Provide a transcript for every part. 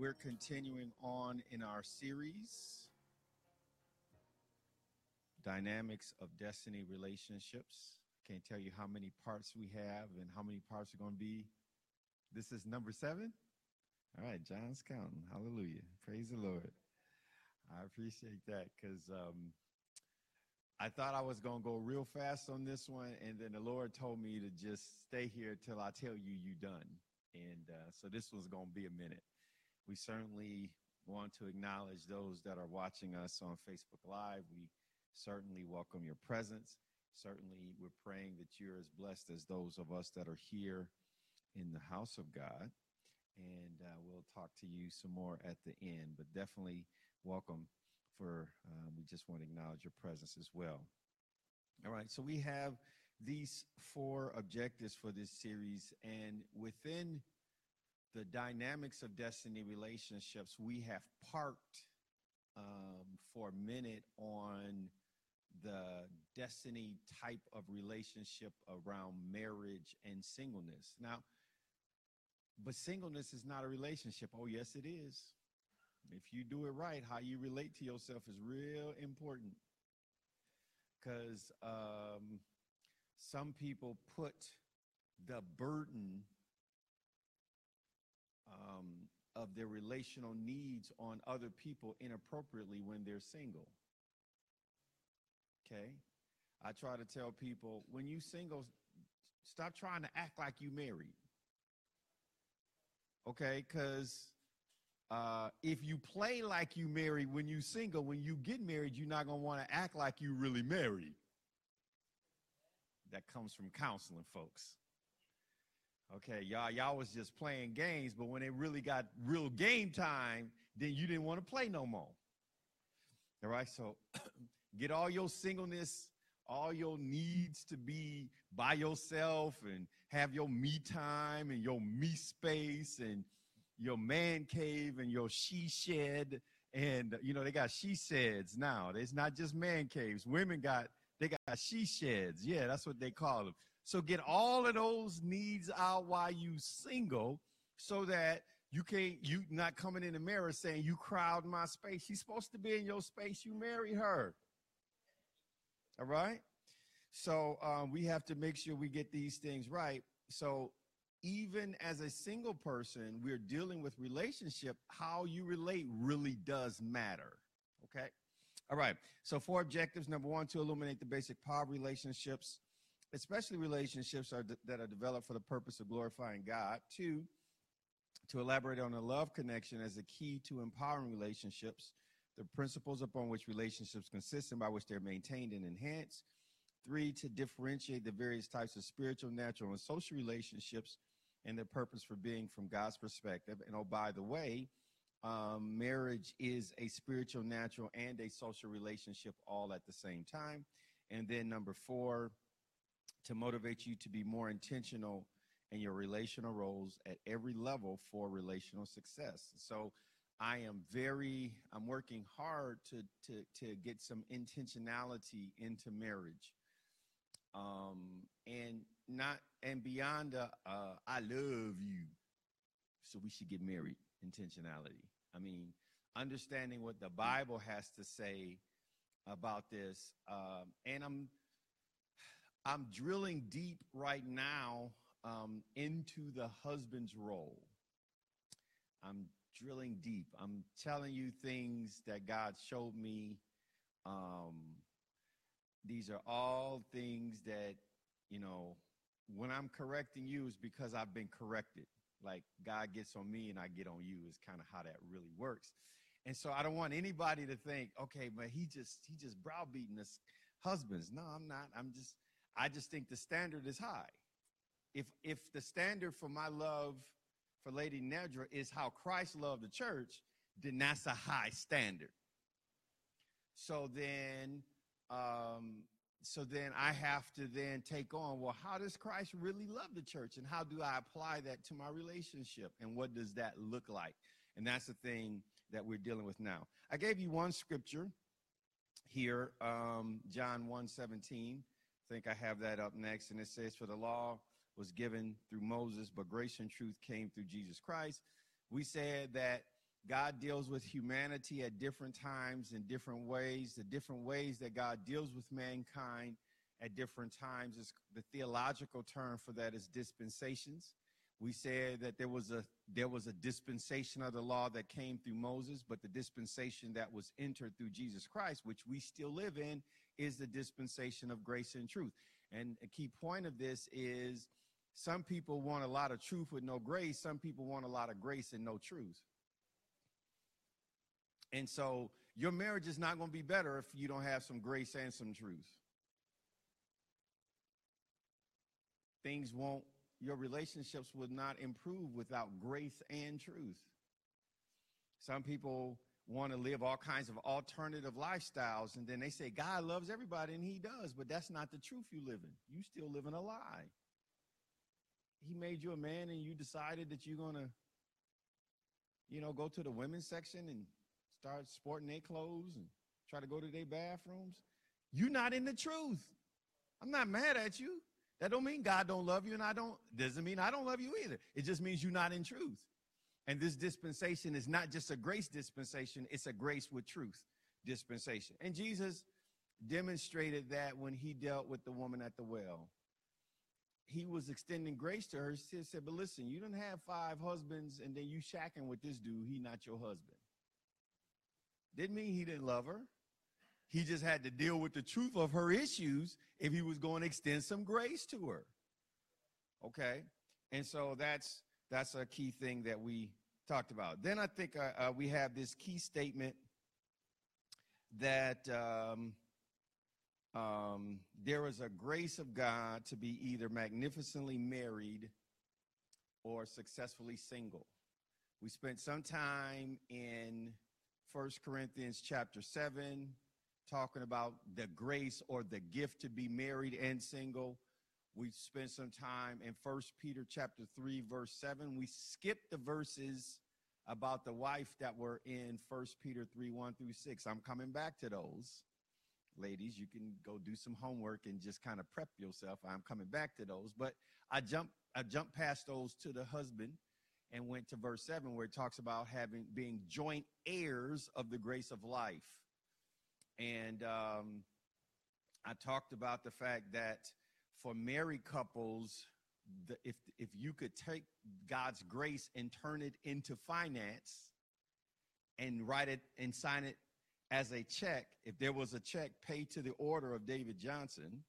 We're continuing on in our series, Dynamics of Destiny Relationships. Can't tell you how many parts we have and how many parts are going to be. This is number seven. All right, John's counting. Hallelujah. Praise the Lord. I appreciate that because um, I thought I was going to go real fast on this one, and then the Lord told me to just stay here till I tell you you're done. And uh, so this was going to be a minute. We certainly want to acknowledge those that are watching us on Facebook Live. We certainly welcome your presence. Certainly, we're praying that you're as blessed as those of us that are here in the house of God. And uh, we'll talk to you some more at the end, but definitely welcome for, uh, we just want to acknowledge your presence as well. All right, so we have these four objectives for this series, and within the dynamics of destiny relationships, we have parked um, for a minute on the destiny type of relationship around marriage and singleness. Now, but singleness is not a relationship. Oh, yes, it is. If you do it right, how you relate to yourself is real important. Because um, some people put the burden um, of their relational needs on other people inappropriately when they're single. Okay? I try to tell people when you single, stop trying to act like you married. Okay? Because uh, if you play like you married when you single, when you get married, you're not going to want to act like you really married. That comes from counseling, folks. Okay, y'all, y'all was just playing games, but when it really got real game time, then you didn't want to play no more. All right, so get all your singleness, all your needs to be by yourself and have your me time and your me space and your man cave and your she shed. And you know, they got she sheds now. It's not just man caves. Women got they got she sheds. Yeah, that's what they call them. So get all of those needs out while you single so that you can't you not coming in the mirror saying you crowd my space. She's supposed to be in your space. You marry her. All right. So um, we have to make sure we get these things right. So even as a single person, we're dealing with relationship. How you relate really does matter. Okay. All right. So four objectives. Number one, to illuminate the basic power relationships especially relationships are that are developed for the purpose of glorifying God. Two, to elaborate on the love connection as a key to empowering relationships, the principles upon which relationships consist and by which they're maintained and enhanced. Three, to differentiate the various types of spiritual, natural, and social relationships and their purpose for being from God's perspective. And oh, by the way, um, marriage is a spiritual, natural, and a social relationship all at the same time. And then number four, to motivate you to be more intentional in your relational roles at every level for relational success. So I am very, I'm working hard to, to, to get some intentionality into marriage. Um, and not, and beyond, uh, uh, I love you. So we should get married intentionality. I mean, understanding what the Bible has to say about this. Um, and I'm, I'm drilling deep right now um, into the husband's role. I'm drilling deep. I'm telling you things that God showed me. Um, these are all things that, you know, when I'm correcting you is because I've been corrected. Like God gets on me and I get on you is kind of how that really works. And so I don't want anybody to think, okay, but he just he just browbeating us husbands. No, I'm not. I'm just I just think the standard is high. If if the standard for my love for Lady Nedra is how Christ loved the church, then that's a high standard. So then, um, so then I have to then take on, well, how does Christ really love the church? And how do I apply that to my relationship? And what does that look like? And that's the thing that we're dealing with now. I gave you one scripture here, um, John 1 17 think I have that up next. And it says, For the law was given through Moses, but grace and truth came through Jesus Christ. We said that God deals with humanity at different times in different ways. The different ways that God deals with mankind at different times is the theological term for that is dispensations. We said that there was a there was a dispensation of the law that came through Moses, but the dispensation that was entered through Jesus Christ, which we still live in, is the dispensation of grace and truth. And a key point of this is some people want a lot of truth with no grace, some people want a lot of grace and no truth. And so your marriage is not going to be better if you don't have some grace and some truth. Things won't, your relationships will not improve without grace and truth. Some people want to live all kinds of alternative lifestyles, and then they say God loves everybody, and He does, but that's not the truth you live in. You still live in a lie. He made you a man, and you decided that you're going to, you know, go to the women's section and start sporting their clothes and try to go to their bathrooms. You're not in the truth. I'm not mad at you. That don't mean God don't love you, and I don't doesn't mean I don't love you either. It just means you're not in truth. And this dispensation is not just a grace dispensation, it's a grace with truth dispensation. And Jesus demonstrated that when he dealt with the woman at the well. He was extending grace to her. He said, But listen, you don't have five husbands, and then you shacking with this dude. He not your husband. Didn't mean he didn't love her. He just had to deal with the truth of her issues if he was going to extend some grace to her. Okay? And so that's that's a key thing that we talked about. Then I think uh, uh, we have this key statement that um, um, there is a grace of God to be either magnificently married or successfully single. We spent some time in First Corinthians chapter 7, talking about the grace or the gift to be married and single. We spent some time in First Peter chapter 3, verse 7. We skipped the verses about the wife that were in First Peter 3, 1 through 6. I'm coming back to those. Ladies, you can go do some homework and just kind of prep yourself. I'm coming back to those. But I jumped I jumped past those to the husband and went to verse 7 where it talks about having being joint heirs of the grace of life and um, i talked about the fact that for married couples the, if if you could take god's grace and turn it into finance and write it and sign it as a check if there was a check paid to the order of david johnson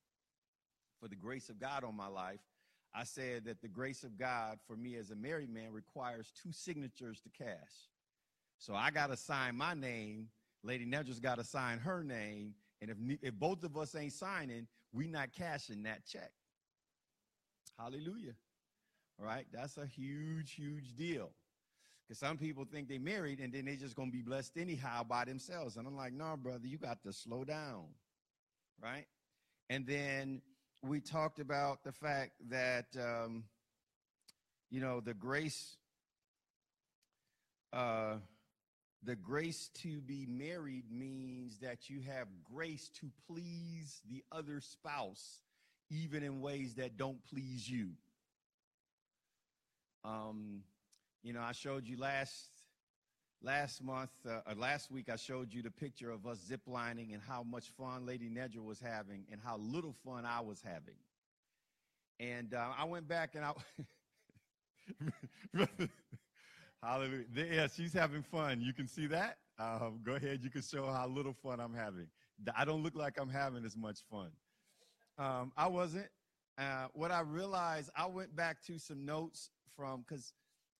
for the grace of god on my life I said that the grace of God for me as a married man requires two signatures to cash. So I got to sign my name. Lady Nedra's got to sign her name. And if, if both of us ain't signing, we not cashing that check. Hallelujah. All right. That's a huge, huge deal. Because some people think they married and then they just going to be blessed anyhow by themselves. And I'm like, no, brother, you got to slow down. Right. And then we talked about the fact that um, you know the grace uh, the grace to be married means that you have grace to please the other spouse even in ways that don't please you. Um, you know i showed you last last month uh, or last week i showed you the picture of us ziplining and how much fun lady nedra was having and how little fun i was having. And uh, i went back and i hallelujah yeah she's having fun you can see that um, go ahead you can show how little fun i'm having i don't look like i'm having as much fun um, i wasn't uh, what i realized i went back to some notes from because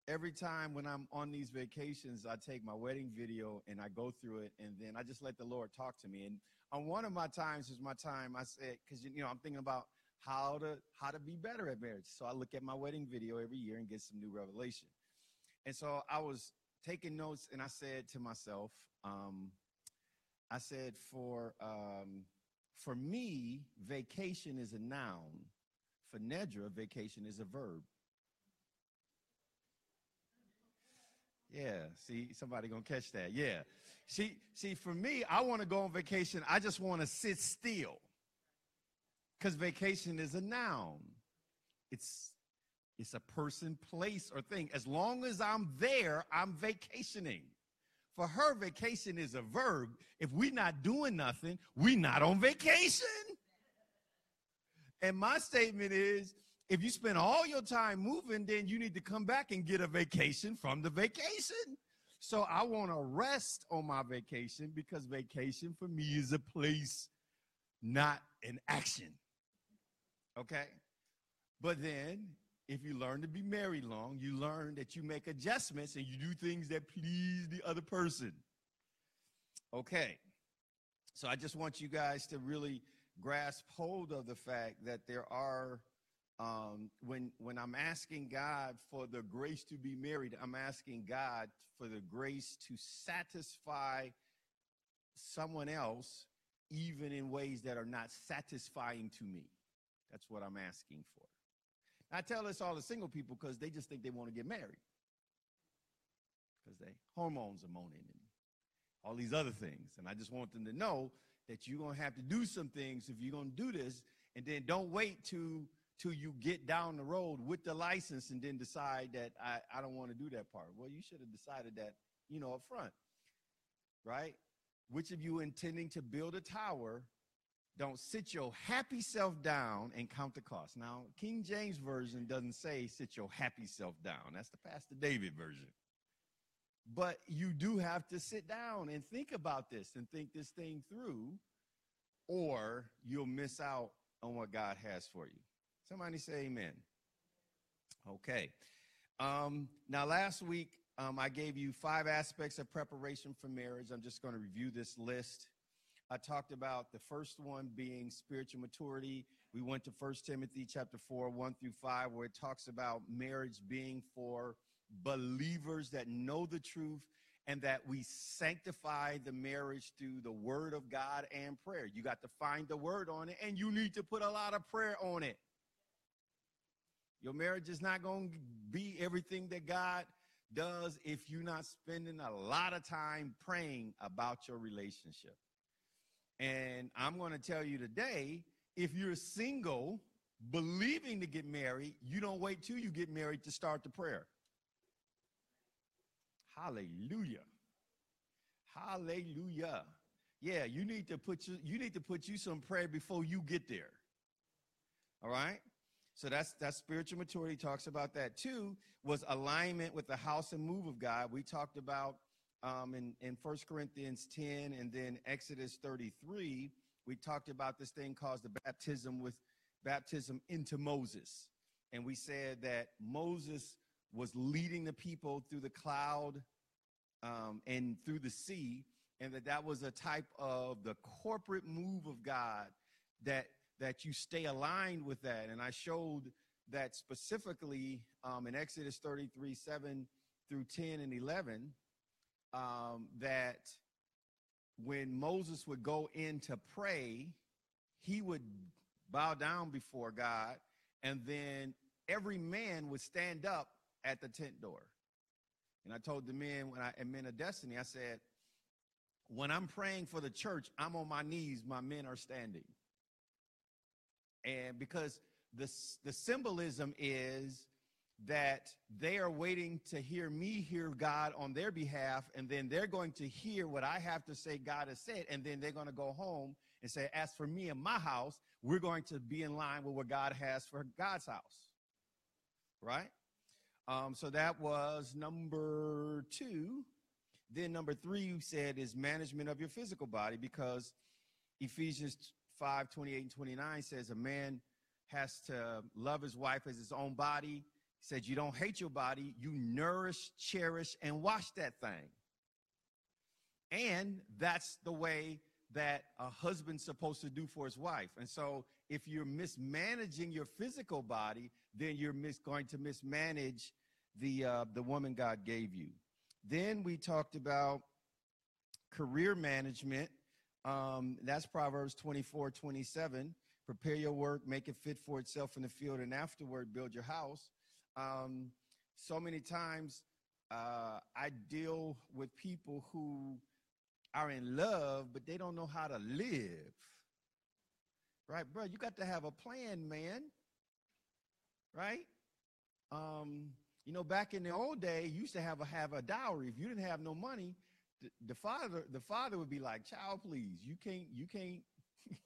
every time when I'm on these vacations, I take my wedding video and I go through it, and then I just let the Lord talk to me. And on one of my times is my time. I said, because you know, I'm thinking about how to how to be better at marriage. So I look at my wedding video every year and get some new revelation. And so I was taking notes, and I said to myself, um, I said, for um, for me, vacation is a noun. For Nedra, vacation is a verb. Yeah, see, somebody gonna catch that. Yeah. See, see, for me, I want to go on vacation. I just want to sit still. Because vacation is a noun. It's it's a person, place, or thing. As long as I'm there, I'm vacationing. For her, vacation is a verb. If we're not doing nothing, we're not on vacation. And my statement is if you spend all your time moving, then you need to come back and get a vacation from the vacation. So I want to rest on my vacation because vacation for me is a place, not an action. Okay? But then if you learn to be married long, you learn that you make adjustments and you do things that please the other person. Okay. So I just want you guys to really grasp hold of the fact that there are um, when when I'm asking God for the grace to be married, I'm asking God for the grace to satisfy someone else, even in ways that are not satisfying to me. That's what I'm asking for. I tell this all the single people because they just think they want to get married. Because they hormones are moaning and all these other things. And I just want them to know that you're gonna have to do some things if you're gonna do this, and then don't wait to till you get down the road with the license and then decide that I, I don't want to do that part. Well, you should have decided that, you know, up front. Right? Which of you intending to build a tower don't sit your happy self down and count the cost. Now, King James Version doesn't say sit your happy self down. That's the Pastor David version. But you do have to sit down and think about this and think this thing through, or you'll miss out on what God has for you. Somebody say amen. Okay. Um, now, last week, um, I gave you five aspects of preparation for marriage. I'm just going to review this list. I talked about the first one being spiritual maturity. We went to First Timothy chapter 4, 1 through 5, where it talks about marriage being for believers that know the truth and that we sanctify the marriage through the word of God and prayer. You got to find the word on it, and you need to put a lot of prayer on it. Your marriage is not going to be everything that God does if you're not spending a lot of time praying about your relationship. And I'm going to tell you today if you're single, believing to get married, you don't wait till you get married to start the prayer. Hallelujah. Hallelujah. Yeah, you need to put you you need to put you some prayer before you get there. All right? So that's that's spiritual maturity talks about that too was alignment with the house and move of God. We talked about um, in, in 1 Corinthians 10 and then Exodus 33, we talked about this thing called the baptism with baptism into Moses. And we said that Moses was leading the people through the cloud um, and through the sea, and that that was a type of the corporate move of God that that you stay aligned with that. And I showed that specifically um, in Exodus 33, 7 through 10 and 11, um, that when Moses would go in to pray, he would bow down before God, and then every man would stand up at the tent door. And I told the men when I at Men of Destiny, I said, when I'm praying for the church, I'm on my knees, my men are standing. And because the, the symbolism is that they are waiting to hear me hear God on their behalf, and then they're going to hear what I have to say God has said, and then they're going to go home and say, As for me and my house, we're going to be in line with what God has for God's house. Right? Um, so that was number two. Then number three, you said, is management of your physical body because Ephesians 5 28 and 29 says a man has to love his wife as his own body said you don't hate your body, you nourish, cherish, and wash that thing. And that's the way that a husband's supposed to do for his wife. And so if you're mismanaging your physical body, then you're mis- going to mismanage the uh, the woman God gave you. Then we talked about career management. Um, that's Proverbs 24, 27. Prepare your work, make it fit for itself in the field, and afterward build your house. Um, so many times uh, I deal with people who are in love, but they don't know how to live. Right, bro? You got to have a plan, man. Right? Um, you know, back in the old day, you used to have a have a dowry. If you didn't have no money, the, the father the father would be like, "Child, please, you can't you can't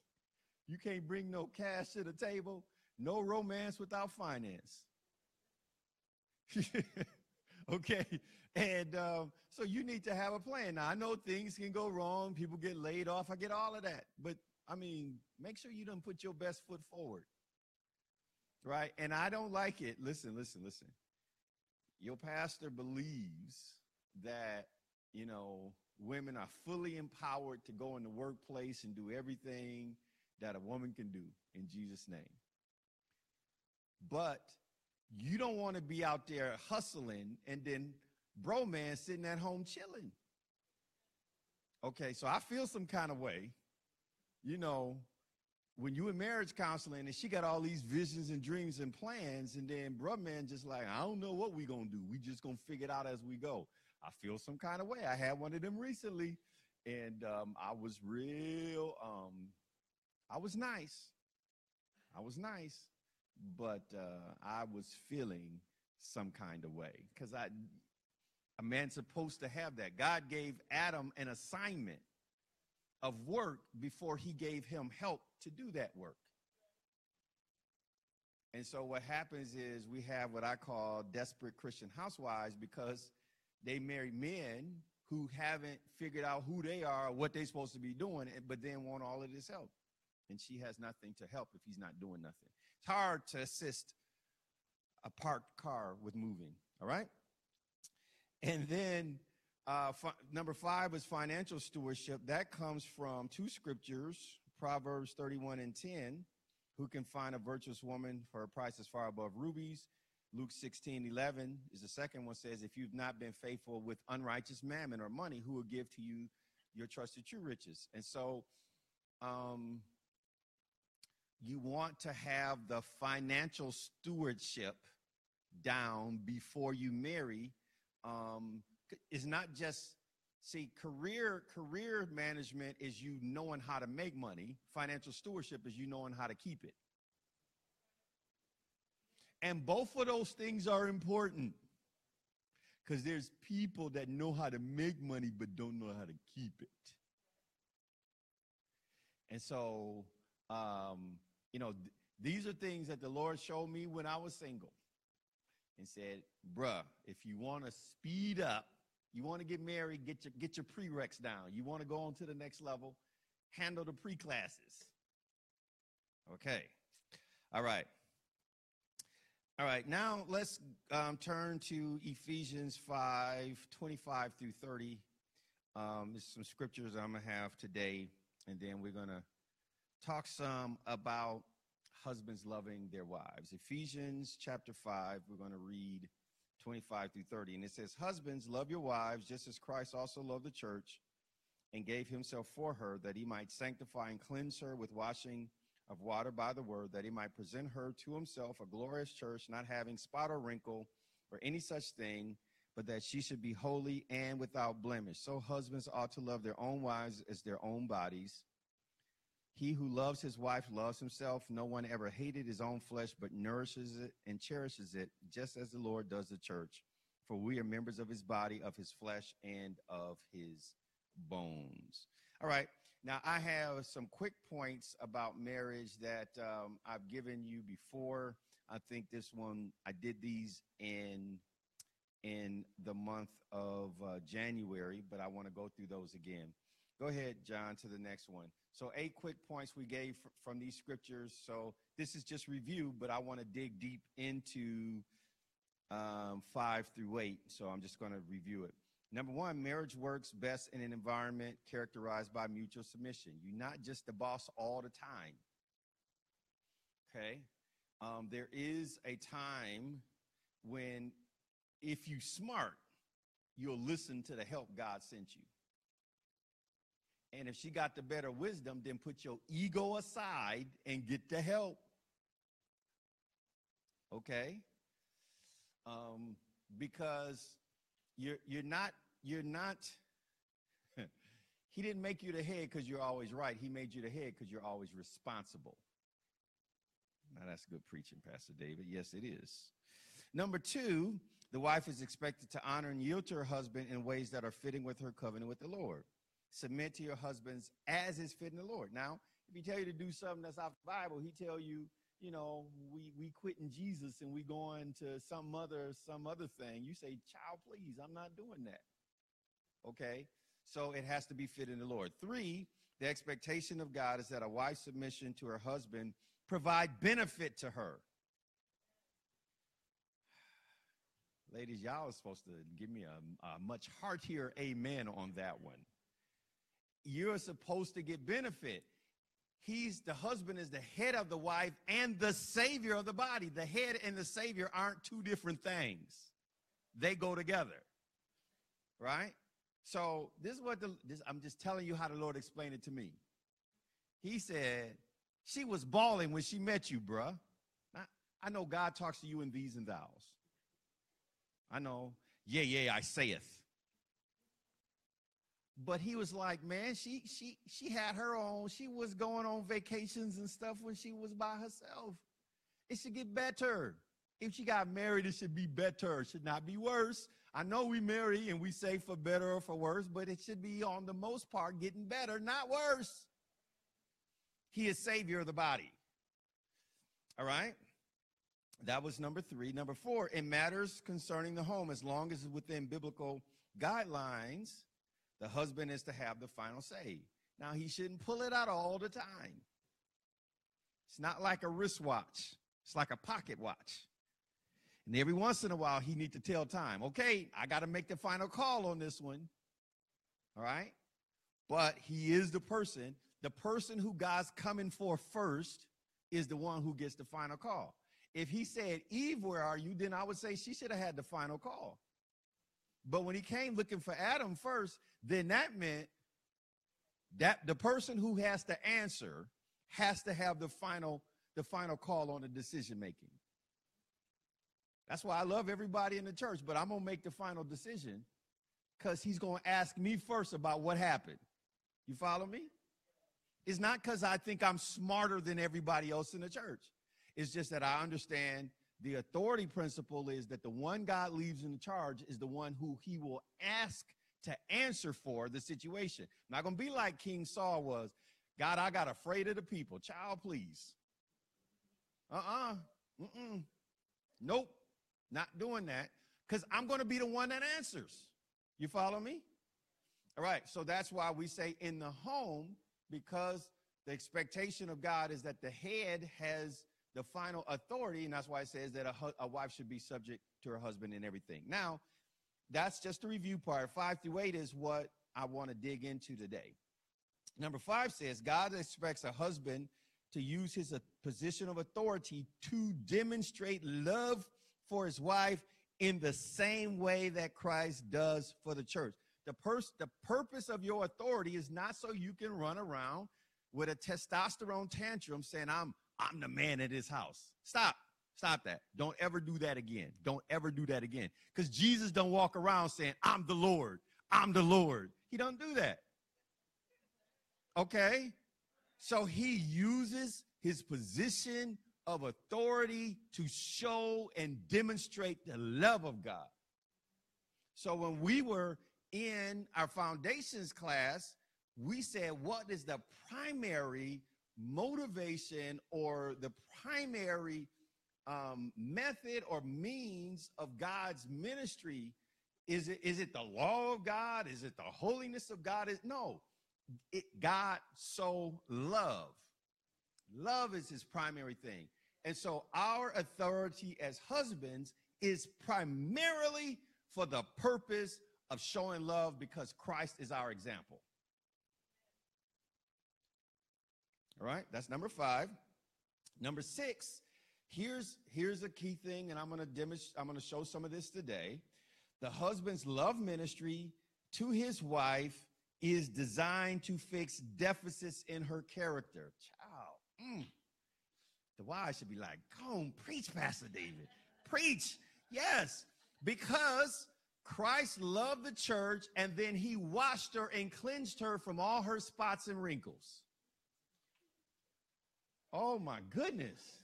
you can't bring no cash to the table, no romance without finance." okay, and um, so you need to have a plan. Now I know things can go wrong, people get laid off. I get all of that, but I mean, make sure you don't put your best foot forward, right? And I don't like it. Listen, listen, listen. Your pastor believes that you know, women are fully empowered to go in the workplace and do everything that a woman can do in Jesus' name. But you don't want to be out there hustling and then bro man sitting at home chilling. Okay, so I feel some kind of way, you know, when you in marriage counseling and she got all these visions and dreams and plans, and then bro man just like, I don't know what we gonna do. We just gonna figure it out as we go. I feel some kind of way. I had one of them recently, and um, I was real. Um, I was nice. I was nice, but uh, I was feeling some kind of way because I, a man's supposed to have that. God gave Adam an assignment of work before He gave him help to do that work. And so what happens is we have what I call desperate Christian housewives because they marry men who haven't figured out who they are, what they're supposed to be doing, but then want all of this help. And she has nothing to help if he's not doing nothing. Hard to assist a parked car with moving, all right? And then uh, number five is financial stewardship. That comes from two scriptures, Proverbs 31 and 10. Who can find a virtuous woman for a price as far above rubies? Luke 16, 11 is the second one says, If you've not been faithful with unrighteous mammon or money, who will give to you your trusted true riches? And so um, you want to have the financial stewardship down before you marry. Um, it's not just see career career management is you knowing how to make money financial stewardship is you knowing how to keep it and both of those things are important because there's people that know how to make money but don't know how to keep it. And so, um, you know, th- these are things that the Lord showed me when I was single and said, bruh, if you want to speed up, you want to get married, get your, get your prereqs down. You want to go on to the next level, handle the pre classes. Okay. All right. All right, now let's um, turn to Ephesians 5 25 through 30. Um, there's some scriptures I'm going to have today, and then we're going to talk some about husbands loving their wives. Ephesians chapter 5, we're going to read 25 through 30. And it says, Husbands, love your wives just as Christ also loved the church and gave himself for her that he might sanctify and cleanse her with washing of water by the word, that he might present her to himself a glorious church, not having spot or wrinkle or any such thing, but that she should be holy and without blemish. So husbands ought to love their own wives as their own bodies. He who loves his wife loves himself. No one ever hated his own flesh, but nourishes it and cherishes it, just as the Lord does the church. For we are members of his body, of his flesh, and of his bones. All right. Now, I have some quick points about marriage that um, I've given you before. I think this one, I did these in in the month of uh, January, but I want to go through those again. Go ahead, John, to the next one. So, eight quick points we gave f- from these scriptures. So, this is just review, but I want to dig deep into um, five through eight. So, I'm just going to review it. Number one, marriage works best in an environment characterized by mutual submission. You're not just the boss all the time. Okay? Um, there is a time when, if you smart, you'll listen to the help God sent you. And if she got the better wisdom, then put your ego aside and get the help. Okay? Um, because you're you're not you're not he didn't make you the head because you're always right. He made you the head because you're always responsible. Now that's good preaching, Pastor David. Yes, it is. Number two, The wife is expected to honor and yield to her husband in ways that are fitting with her covenant with the Lord. Submit to your husbands as is fitting the Lord. Now, if he tell you to do something that's out the Bible, he tell you, you know, we we quitting Jesus and we going to some other some other thing. You say, child, please, I'm not doing that. Okay, so it has to be fitting the Lord. Three, the expectation of God is that a wife's submission to her husband provide benefit to her. Ladies, y'all are supposed to give me a, a much heartier amen on that one. You're supposed to get benefit. He's the husband is the head of the wife and the savior of the body. The head and the savior aren't two different things. They go together. Right? So this is what the this, I'm just telling you how the Lord explained it to me. He said, She was bawling when she met you, bruh. I, I know God talks to you in thees and thous. I know. Yeah, yeah, I saith. But he was like, man, she she she had her own. She was going on vacations and stuff when she was by herself. It should get better. If she got married, it should be better. It should not be worse. I know we marry and we say for better or for worse, but it should be on the most part getting better, not worse. He is savior of the body. All right? That was number three. Number four, in matters concerning the home, as long as it's within biblical guidelines, the husband is to have the final say. Now, he shouldn't pull it out all the time. It's not like a wristwatch, it's like a pocket watch. And every once in a while, he need to tell time. Okay, I got to make the final call on this one. All right? But he is the person. The person who God's coming for first is the one who gets the final call. If he said, Eve, where are you? Then I would say she should have had the final call. But when he came looking for Adam first, then that meant that the person who has to answer has to have the final the final call on the decision making. That's why I love everybody in the church, but I'm going to make the final decision cuz he's going to ask me first about what happened. You follow me? It's not cuz I think I'm smarter than everybody else in the church. It's just that I understand the authority principle is that the one God leaves in charge is the one who he will ask to answer for the situation. Not going to be like King Saul was. God, I got afraid of the people. Child, please. Uh-uh. Mm-mm. Nope. Not doing that. Because I'm going to be the one that answers. You follow me? All right. So that's why we say in the home, because the expectation of God is that the head has the final authority, and that's why it says that a, a wife should be subject to her husband in everything. Now, that's just the review part. Five through eight is what I want to dig into today. Number five says God expects a husband to use his uh, position of authority to demonstrate love for his wife in the same way that Christ does for the church. The, pers- the purpose of your authority is not so you can run around with a testosterone tantrum saying, I'm I'm the man in this house. Stop. Stop that. Don't ever do that again. Don't ever do that again. Because Jesus don't walk around saying, I'm the Lord. I'm the Lord. He don't do that. Okay? So he uses his position of authority to show and demonstrate the love of God. So when we were in our foundations class, we said, what is the primary motivation or the primary um, method or means of God's ministry? Is it is it the law of God? Is it the holiness of God? Is no, it God so love. Love is his primary thing. And so our authority as husbands is primarily for the purpose of showing love because Christ is our example. All right, that's number five. Number six, here's here's a key thing, and I'm gonna demonstrate, I'm gonna show some of this today. The husband's love ministry to his wife is designed to fix deficits in her character. Child, mm. the wife should be like, "Come preach, Pastor David, preach." Yes, because Christ loved the church and then he washed her and cleansed her from all her spots and wrinkles. Oh my goodness.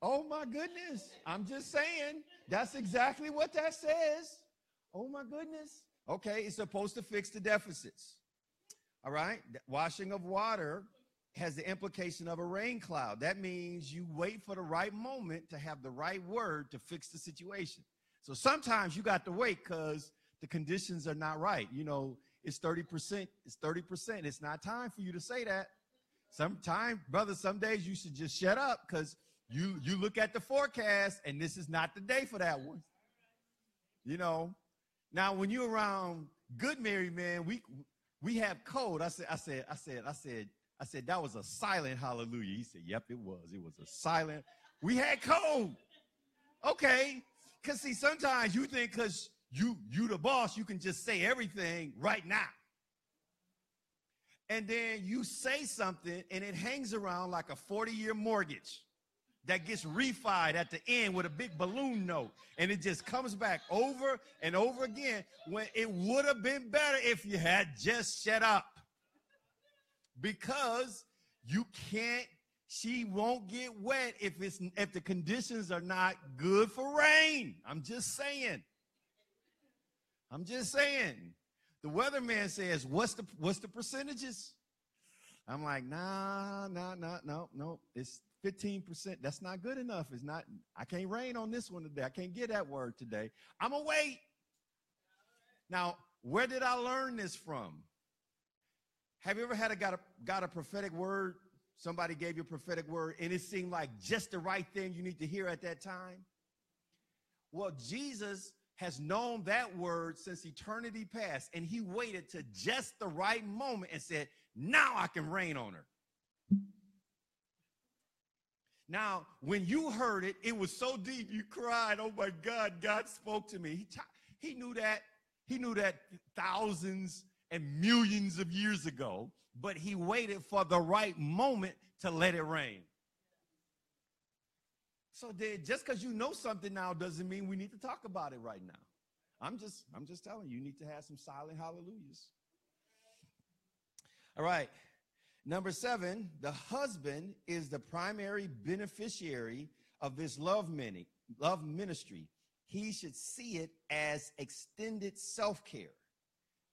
Oh my goodness. I'm just saying That's exactly what that says. Oh my goodness. Okay, it's supposed to fix the deficits. All right, washing of water has the implication of a rain cloud. That means you wait for the right moment to have the right word to fix the situation. So sometimes you got to wait because the conditions are not right. You know, it's 30%, it's 30%. It's not time for you to say that. Sometime, brother, some days you should just shut up because you you look at the forecast and this is not the day for that one. You know. Now, when you're around good married men, we we have code. I said, I said, I said, I said, I said, that was a silent hallelujah. He said, Yep, it was. It was a silent. We had code. Okay. Cause see, sometimes you think because you you the boss, you can just say everything right now. And then you say something and it hangs around like a 40-year mortgage that gets refied at the end with a big balloon note. And it just comes back over and over again when it would have been better if you had just shut up. Because you can't, she won't get wet if it's if the conditions are not good for rain. I'm just saying. I'm just saying. The weatherman says, "What's the what's the percentages?" I'm like, "Nah, nah, nah, no, no. It's 15%. That's not good enough. It's not. I can't rain on this one today. I can't get that word today. I'm gonna wait." Now, where did I learn this from? Have you ever had a got a got a prophetic word? Somebody gave you a prophetic word, and it seemed like just the right thing you need to hear at that time. Well, Jesus has known that word since eternity past, and he waited to just the right moment and said, Now I can rain on her. Now, when you heard it, it was so deep you cried, Oh my God, God spoke to me. He, t- he knew that. He knew that thousands and millions of years ago, but he waited for the right moment to let it rain. So just because you know something now doesn't mean we need to talk about it right now. I'm just, I'm just telling you, you need to have some silent hallelujahs. All right. Number seven, the husband is the primary beneficiary of this love mini, love ministry. He should see it as extended self-care.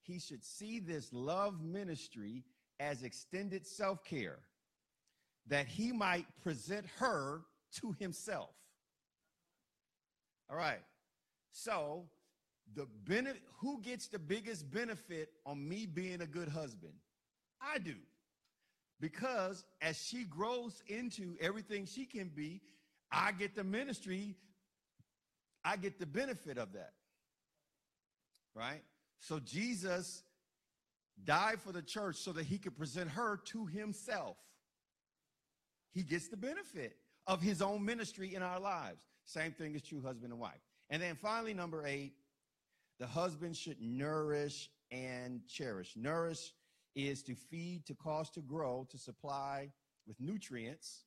He should see this love ministry as extended self-care that he might present her to himself. All right. So, the benefit who gets the biggest benefit on me being a good husband? I do. Because as she grows into everything she can be, I get the ministry, I get the benefit of that. Right? So Jesus died for the church so that he could present her to himself. He gets the benefit of his own ministry in our lives. Same thing is true husband and wife. And then finally, number eight, the husband should nourish and cherish. Nourish is to feed, to cause to grow, to supply with nutrients.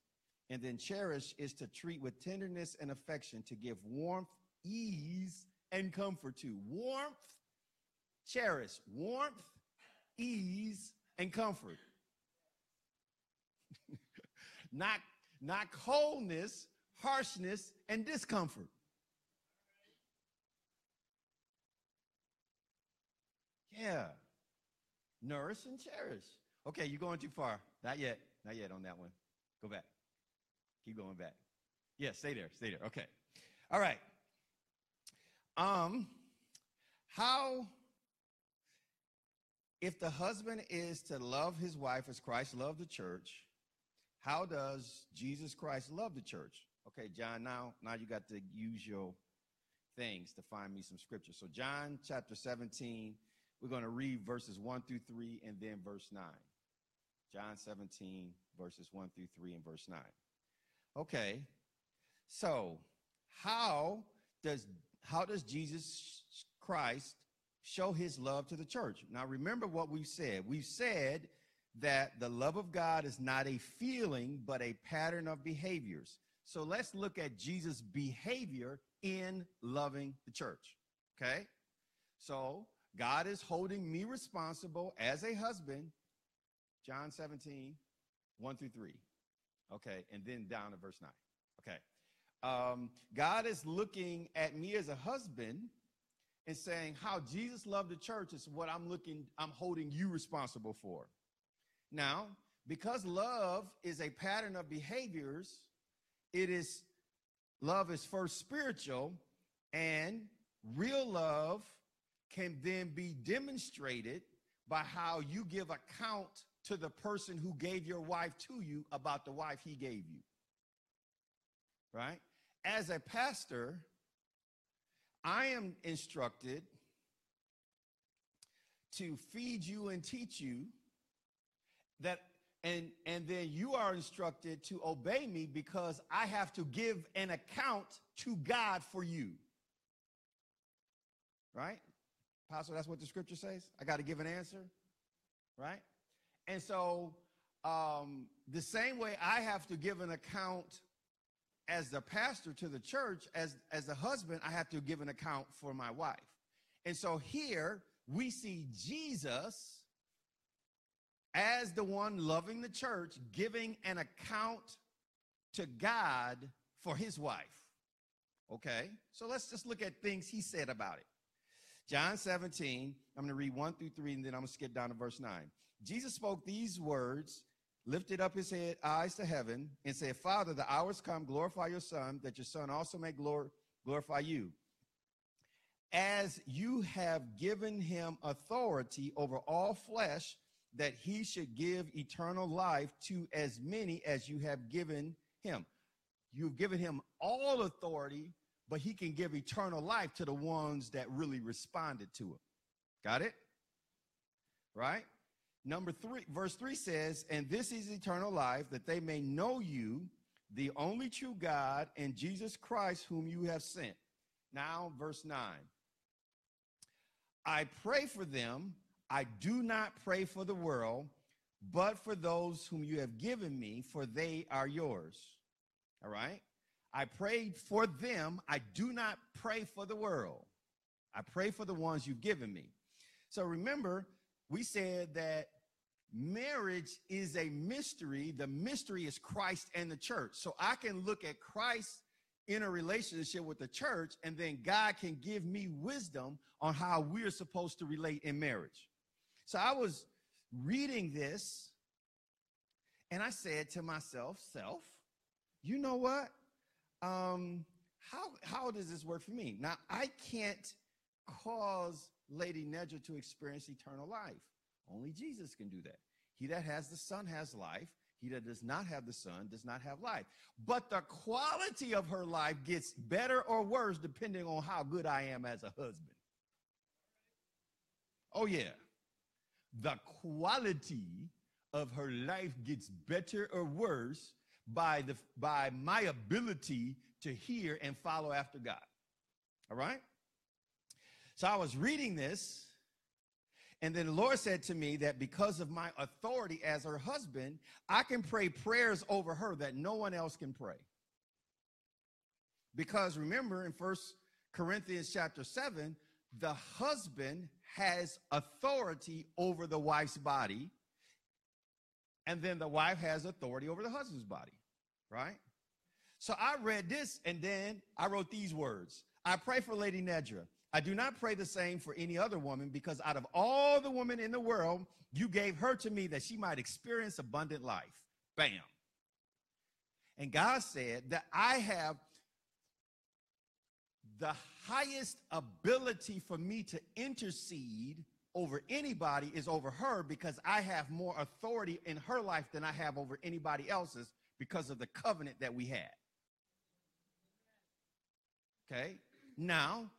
And then cherish is to treat with tenderness and affection, to give warmth, ease, and comfort to. Warmth, cherish. Warmth, ease, and comfort. not not coldness, harshness, and discomfort. Yeah. Nourish and cherish. Okay, you're going too far. Not yet. Not yet on that one. Go back. Keep going back. Yeah, stay there. Stay there. Okay. All right. Um, how if the husband is to love his wife as Christ loved the church, how does Jesus Christ love the church? Okay, John, now, now you got to use your things to find me some scripture. So, John chapter 17, we're going to read verses 1 through 3 and then verse 9. John 17, verses 1 through 3 and verse 9. Okay, so how does how does Jesus Christ show his love to the church? Now remember what we've said. We've said that the love of God is not a feeling, but a pattern of behaviors. So let's look at Jesus' behavior in loving the church. Okay? So God is holding me responsible as a husband. John 17, 1 through 3. Okay, and then down to verse 9. Okay. Um, God is looking at me as a husband and saying how Jesus loved the church is what I'm looking, I'm holding you responsible for. Now, because love is a pattern of behaviors, it is love is first spiritual, and real love can then be demonstrated by how you give account to the person who gave your wife to you about the wife he gave you. Right? As a pastor, I am instructed to feed you and teach you that and and then you are instructed to obey me because I have to give an account to God for you. Right? Pastor, that's what the scripture says. I got to give an answer. Right? And so um, the same way I have to give an account as the pastor to the church, as as a husband, I have to give an account for my wife. And so here we see Jesus as the one loving the church, giving an account to God for his wife. Okay, so let's just look at things he said about it. John 17, I'm going to read 1 through 3, and then I'm going to skip down to verse 9. Jesus spoke these words, lifted up his head, eyes to heaven, and said, Father, the hours come, glorify your Son, that your Son also may glor- glorify you. As you have given him authority over all flesh, that he should give eternal life to as many as you have given him. You've given him all authority, but he can give eternal life to the ones that really responded to him. Got it? Right? Number three, verse three says, And this is eternal life, that they may know you, the only true God, and Jesus Christ, whom you have sent. Now, verse nine. I pray for them I do not pray for the world, but for those whom you have given me, for they are yours. All right? I prayed for them. I do not pray for the world. I pray for the ones you've given me. So remember, we said that marriage is a mystery. The mystery is Christ and the church. So I can look at Christ in a relationship with the church, and then God can give me wisdom on how we're supposed to relate in marriage. So I was reading this and I said to myself, self, you know what? Um, how, how does this work for me? Now, I can't cause Lady Nedra to experience eternal life. Only Jesus can do that. He that has the Son has life. He that does not have the Son does not have life. But the quality of her life gets better or worse depending on how good I am as a husband. Oh, yeah the quality of her life gets better or worse by the by my ability to hear and follow after God. All right? So I was reading this and then the Lord said to me that because of my authority as her husband, I can pray prayers over her that no one else can pray. Because remember in First Corinthians chapter 7, the husband has authority over the wife's body, and then the wife has authority over the husband's body, right? So I read this, and then I wrote these words I pray for Lady Nedra. I do not pray the same for any other woman because out of all the women in the world, you gave her to me that she might experience abundant life. Bam. And God said that I have the highest ability for me to intercede over anybody is over her because I have more authority in her life than I have over anybody else's because of the covenant that we had. Okay? Now,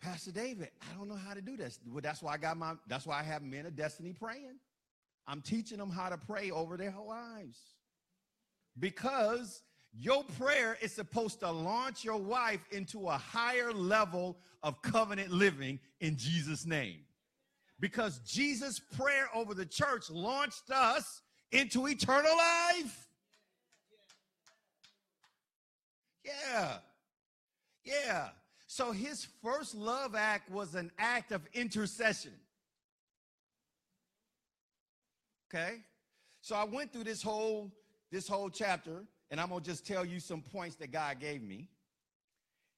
Pastor David, I don't know how to do this. Well, that's why I got my that's why I have men of destiny praying. I'm teaching them how to pray over their lives. Because your prayer is supposed to launch your wife into a higher level of covenant living in Jesus' name. Because Jesus' prayer over the church launched us into eternal life. Yeah. Yeah. So his first love act was an act of intercession. Okay? So I went through this whole this whole chapter and I'm going to just tell you some points that God gave me.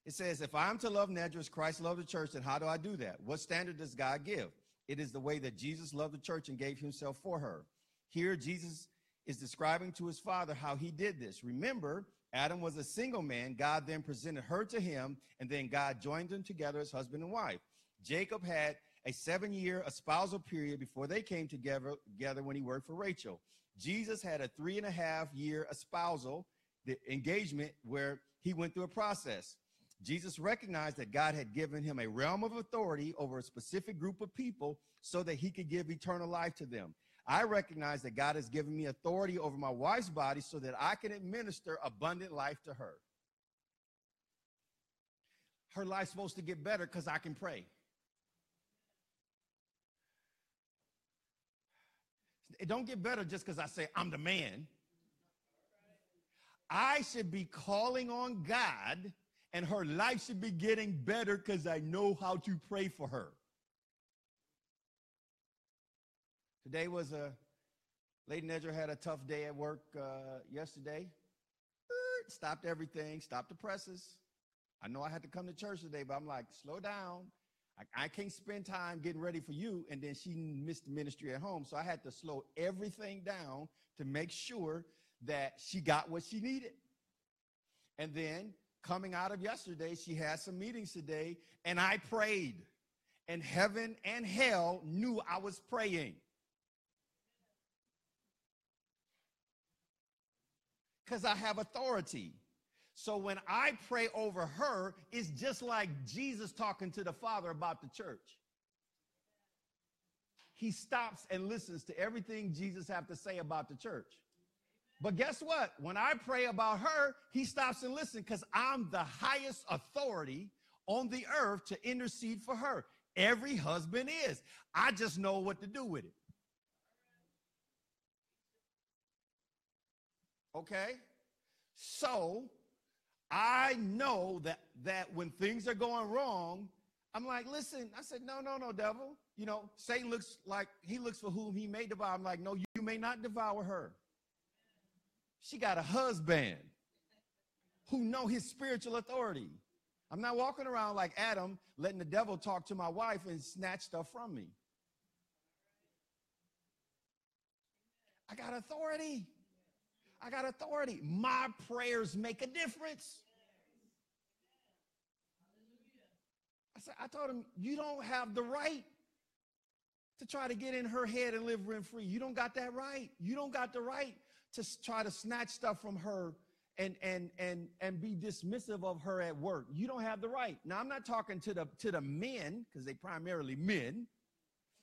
It says, if I'm to love Nedra Christ loved the church, then how do I do that? What standard does God give? It is the way that Jesus loved the church and gave himself for her. Here, Jesus is describing to his father how he did this. Remember, Adam was a single man. God then presented her to him, and then God joined them together as husband and wife. Jacob had a seven year espousal period before they came together, together when he worked for Rachel. Jesus had a three and a half year espousal the engagement where he went through a process. Jesus recognized that God had given him a realm of authority over a specific group of people so that he could give eternal life to them. I recognize that God has given me authority over my wife's body so that I can administer abundant life to her. Her life's supposed to get better because I can pray. It don't get better just because I say I'm the man. I should be calling on God and her life should be getting better because I know how to pray for her. Today was a Lady Nedra had a tough day at work uh, yesterday. Stopped everything, stopped the presses. I know I had to come to church today, but I'm like, slow down. I, I can't spend time getting ready for you. And then she missed the ministry at home. So I had to slow everything down to make sure that she got what she needed. And then coming out of yesterday, she had some meetings today, and I prayed. And heaven and hell knew I was praying. because I have authority. So when I pray over her, it's just like Jesus talking to the Father about the church. He stops and listens to everything Jesus have to say about the church. But guess what? When I pray about her, he stops and listens because I'm the highest authority on the earth to intercede for her. Every husband is. I just know what to do with it. Okay? So I know that that when things are going wrong, I'm like, listen, I said, no, no, no, devil. You know, Satan looks like he looks for whom he may devour. I'm like, no, you may not devour her. She got a husband who know his spiritual authority. I'm not walking around like Adam, letting the devil talk to my wife and snatch stuff from me. I got authority. I got authority. My prayers make a difference. I said, I told him, you don't have the right to try to get in her head and live rent free. You don't got that right. You don't got the right to try to snatch stuff from her and and and and be dismissive of her at work. You don't have the right. Now I'm not talking to the to the men because they primarily men.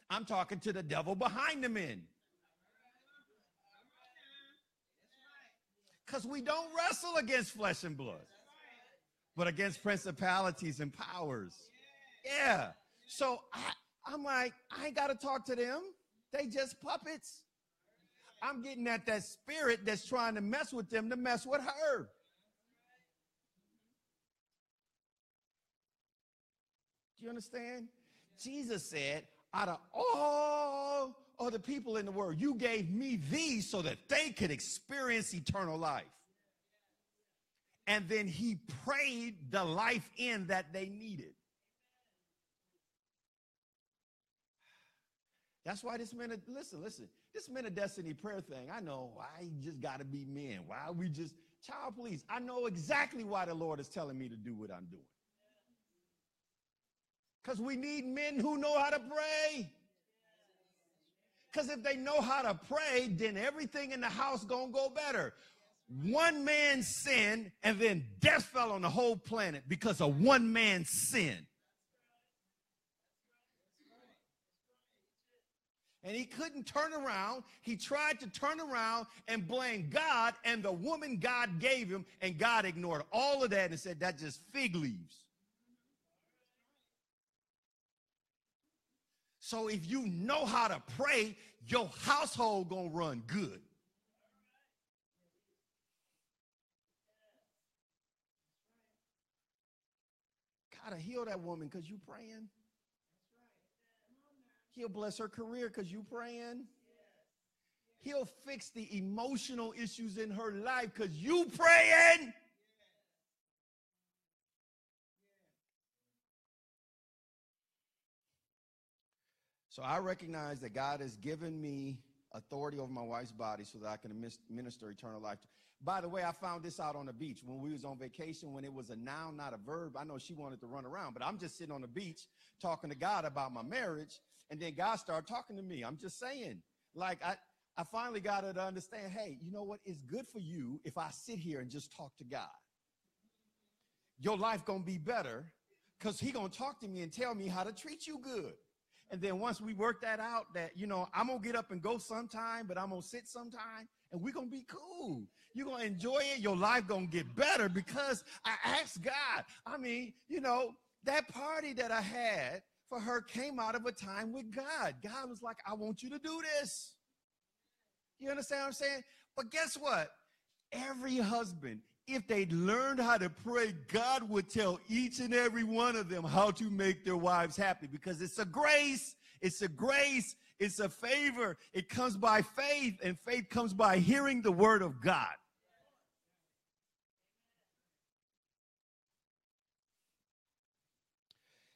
I'm talking to the devil behind the men. Because we don't wrestle against flesh and blood, but against principalities and powers. Yeah. So I, I'm like, I ain't got to talk to them. They just puppets. I'm getting at that spirit that's trying to mess with them to mess with her. Do you understand? Jesus said, out of all other people in the world. You gave me these so that they could experience eternal life. And then he prayed the life in that they needed. That's why this minute, listen, listen, this minute destiny prayer thing, I know why just got to be men. Why we just, child, please. I know exactly why the Lord is telling me to do what I'm doing. Because we need men who know how to pray. Because if they know how to pray, then everything in the house gonna go better. One man sinned, and then death fell on the whole planet because of one man's sin. And he couldn't turn around. He tried to turn around and blame God and the woman God gave him, and God ignored all of that and said, That's just fig leaves. So if you know how to pray, your household gonna run good. Gotta heal that woman because you praying. He'll bless her career because you praying. He'll fix the emotional issues in her life because you praying. So I recognize that God has given me authority over my wife's body so that I can minister eternal life. By the way, I found this out on the beach when we was on vacation when it was a noun, not a verb. I know she wanted to run around, but I'm just sitting on the beach talking to God about my marriage. And then God started talking to me. I'm just saying, like, I, I finally got her to understand, hey, you know what? It's good for you if I sit here and just talk to God. Your life gonna be better because he gonna talk to me and tell me how to treat you good. And then once we work that out, that, you know, I'm to get up and go sometime, but I'm to sit sometime and we're to be cool. You're to enjoy it. Your life to get better because I asked God. I mean, you know, that party that I had for her came out of a time with God. God was like, I want you to do this. You understand what I'm saying? But guess what? Every husband, if they'd learned how to pray, God would tell each and every one of them how to make their wives happy because it's a grace. It's a grace. It's a favor. It comes by faith, and faith comes by hearing the word of God.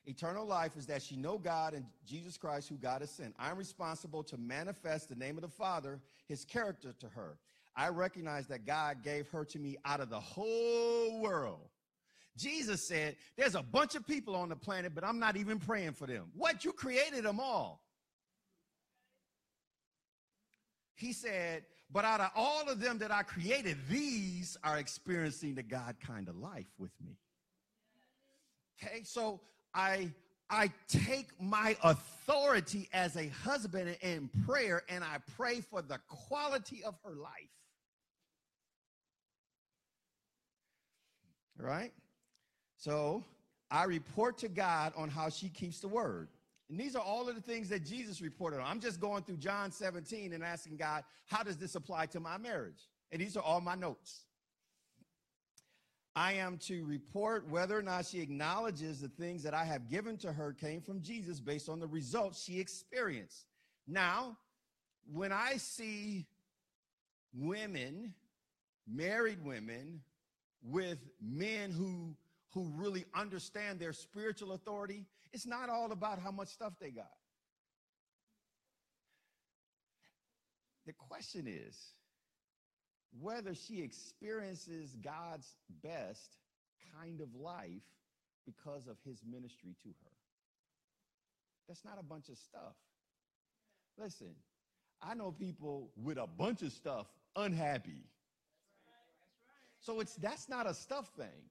Eternal life is that she know God and Jesus Christ, who God has sent. I'm responsible to manifest the name of the Father, his character to her. I recognize that God gave her to me out of the whole world. Jesus said, There's a bunch of people on the planet, but I'm not even praying for them. What? You created them all. He said, But out of all of them that I created, these are experiencing the God kind of life with me. Okay, so I I take my authority as a husband in prayer and I pray for the quality of her life. Right? So I report to God on how she keeps the word. And these are all of the things that Jesus reported on. I'm just going through John 17 and asking God, how does this apply to my marriage? And these are all my notes. I am to report whether or not she acknowledges the things that I have given to her came from Jesus based on the results she experienced. Now, when I see women, married women, with men who who really understand their spiritual authority, it's not all about how much stuff they got. The question is whether she experiences God's best kind of life because of his ministry to her. That's not a bunch of stuff. Listen, I know people with a bunch of stuff unhappy. So it's that's not a stuff thing.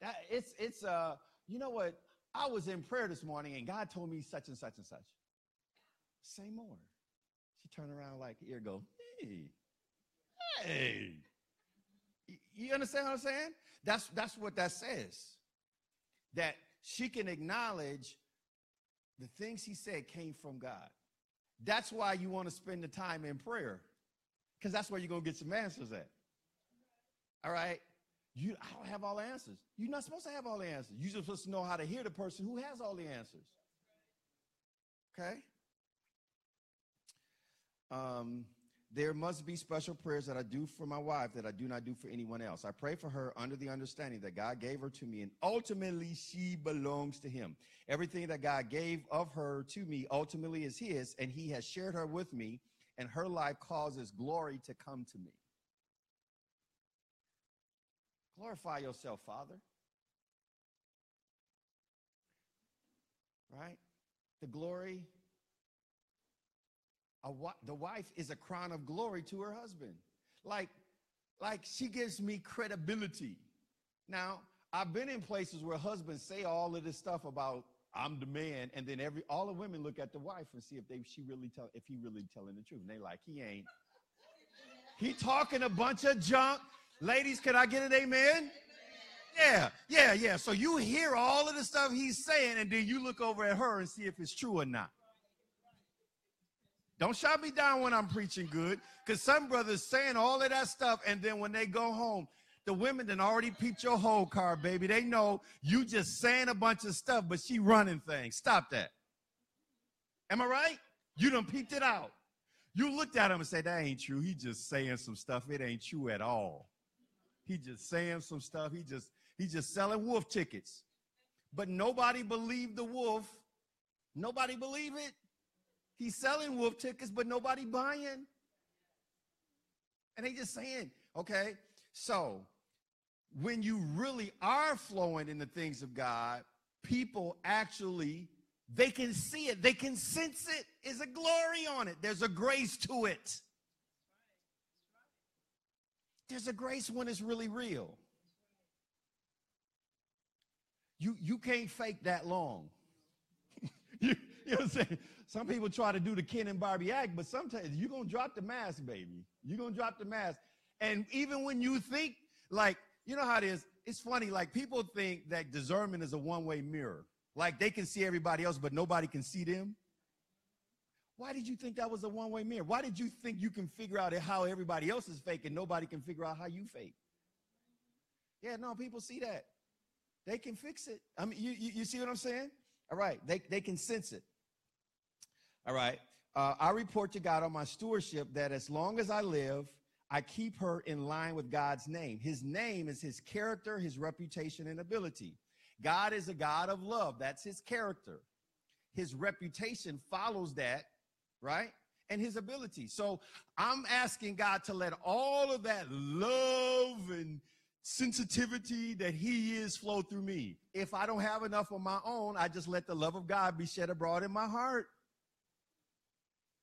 That it's it's uh you know what? I was in prayer this morning and God told me such and such and such. Say more. She turned around like, here go. Hey, hey. You understand what I'm saying? That's that's what that says. That she can acknowledge the things he said came from God. That's why you want to spend the time in prayer. Because that's where you're gonna get some answers at. All right. You, I don't have all the answers. You're not supposed to have all the answers. You're supposed to know how to hear the person who has all the answers. Okay? Um, there must be special prayers that I do for my wife that I do not do for anyone else. I pray for her under the understanding that God gave her to me and ultimately she belongs to him. Everything that God gave of her to me ultimately is his and he has shared her with me and her life causes glory to come to me. Glorify yourself, Father. Right? The glory. A, the wife is a crown of glory to her husband. Like, like she gives me credibility. Now, I've been in places where husbands say all of this stuff about I'm the man, and then every all the women look at the wife and see if they she really tell if he really telling the truth. And they like, he ain't. He talking a bunch of junk. Ladies, can I get an amen? Yeah, yeah, yeah. So you hear all of the stuff he's saying, and then you look over at her and see if it's true or not. Don't shut me down when I'm preaching good, because some brothers saying all of that stuff, and then when they go home, the women that already peeped your whole car, baby. They know you just saying a bunch of stuff, but she running things. Stop that. Am I right? You done peeped it out. You looked at him and said, That ain't true. He just saying some stuff. It ain't true at all. He just saying some stuff. He just he just selling wolf tickets. But nobody believed the wolf. Nobody believe it. He's selling wolf tickets, but nobody buying. And they just saying, okay, so when you really are flowing in the things of God, people actually they can see it, they can sense it. There's a glory on it, there's a grace to it. There's a grace when it's really real. You you can't fake that long. you, you know what I'm saying? Some people try to do the Ken and Barbie act, but sometimes you're gonna drop the mask, baby. You're gonna drop the mask. And even when you think like, you know how it is, it's funny, like people think that discernment is a one-way mirror. Like they can see everybody else, but nobody can see them. Why did you think that was a one-way mirror? Why did you think you can figure out how everybody else is fake and nobody can figure out how you fake? Yeah, no, people see that. They can fix it. I mean, you, you, you see what I'm saying? All right, they, they can sense it. All right. Uh, I report to God on my stewardship that as long as I live, I keep her in line with God's name. His name is his character, his reputation, and ability. God is a God of love. That's his character. His reputation follows that, right? And his ability. So I'm asking God to let all of that love and sensitivity that he is flow through me. If I don't have enough of my own, I just let the love of God be shed abroad in my heart.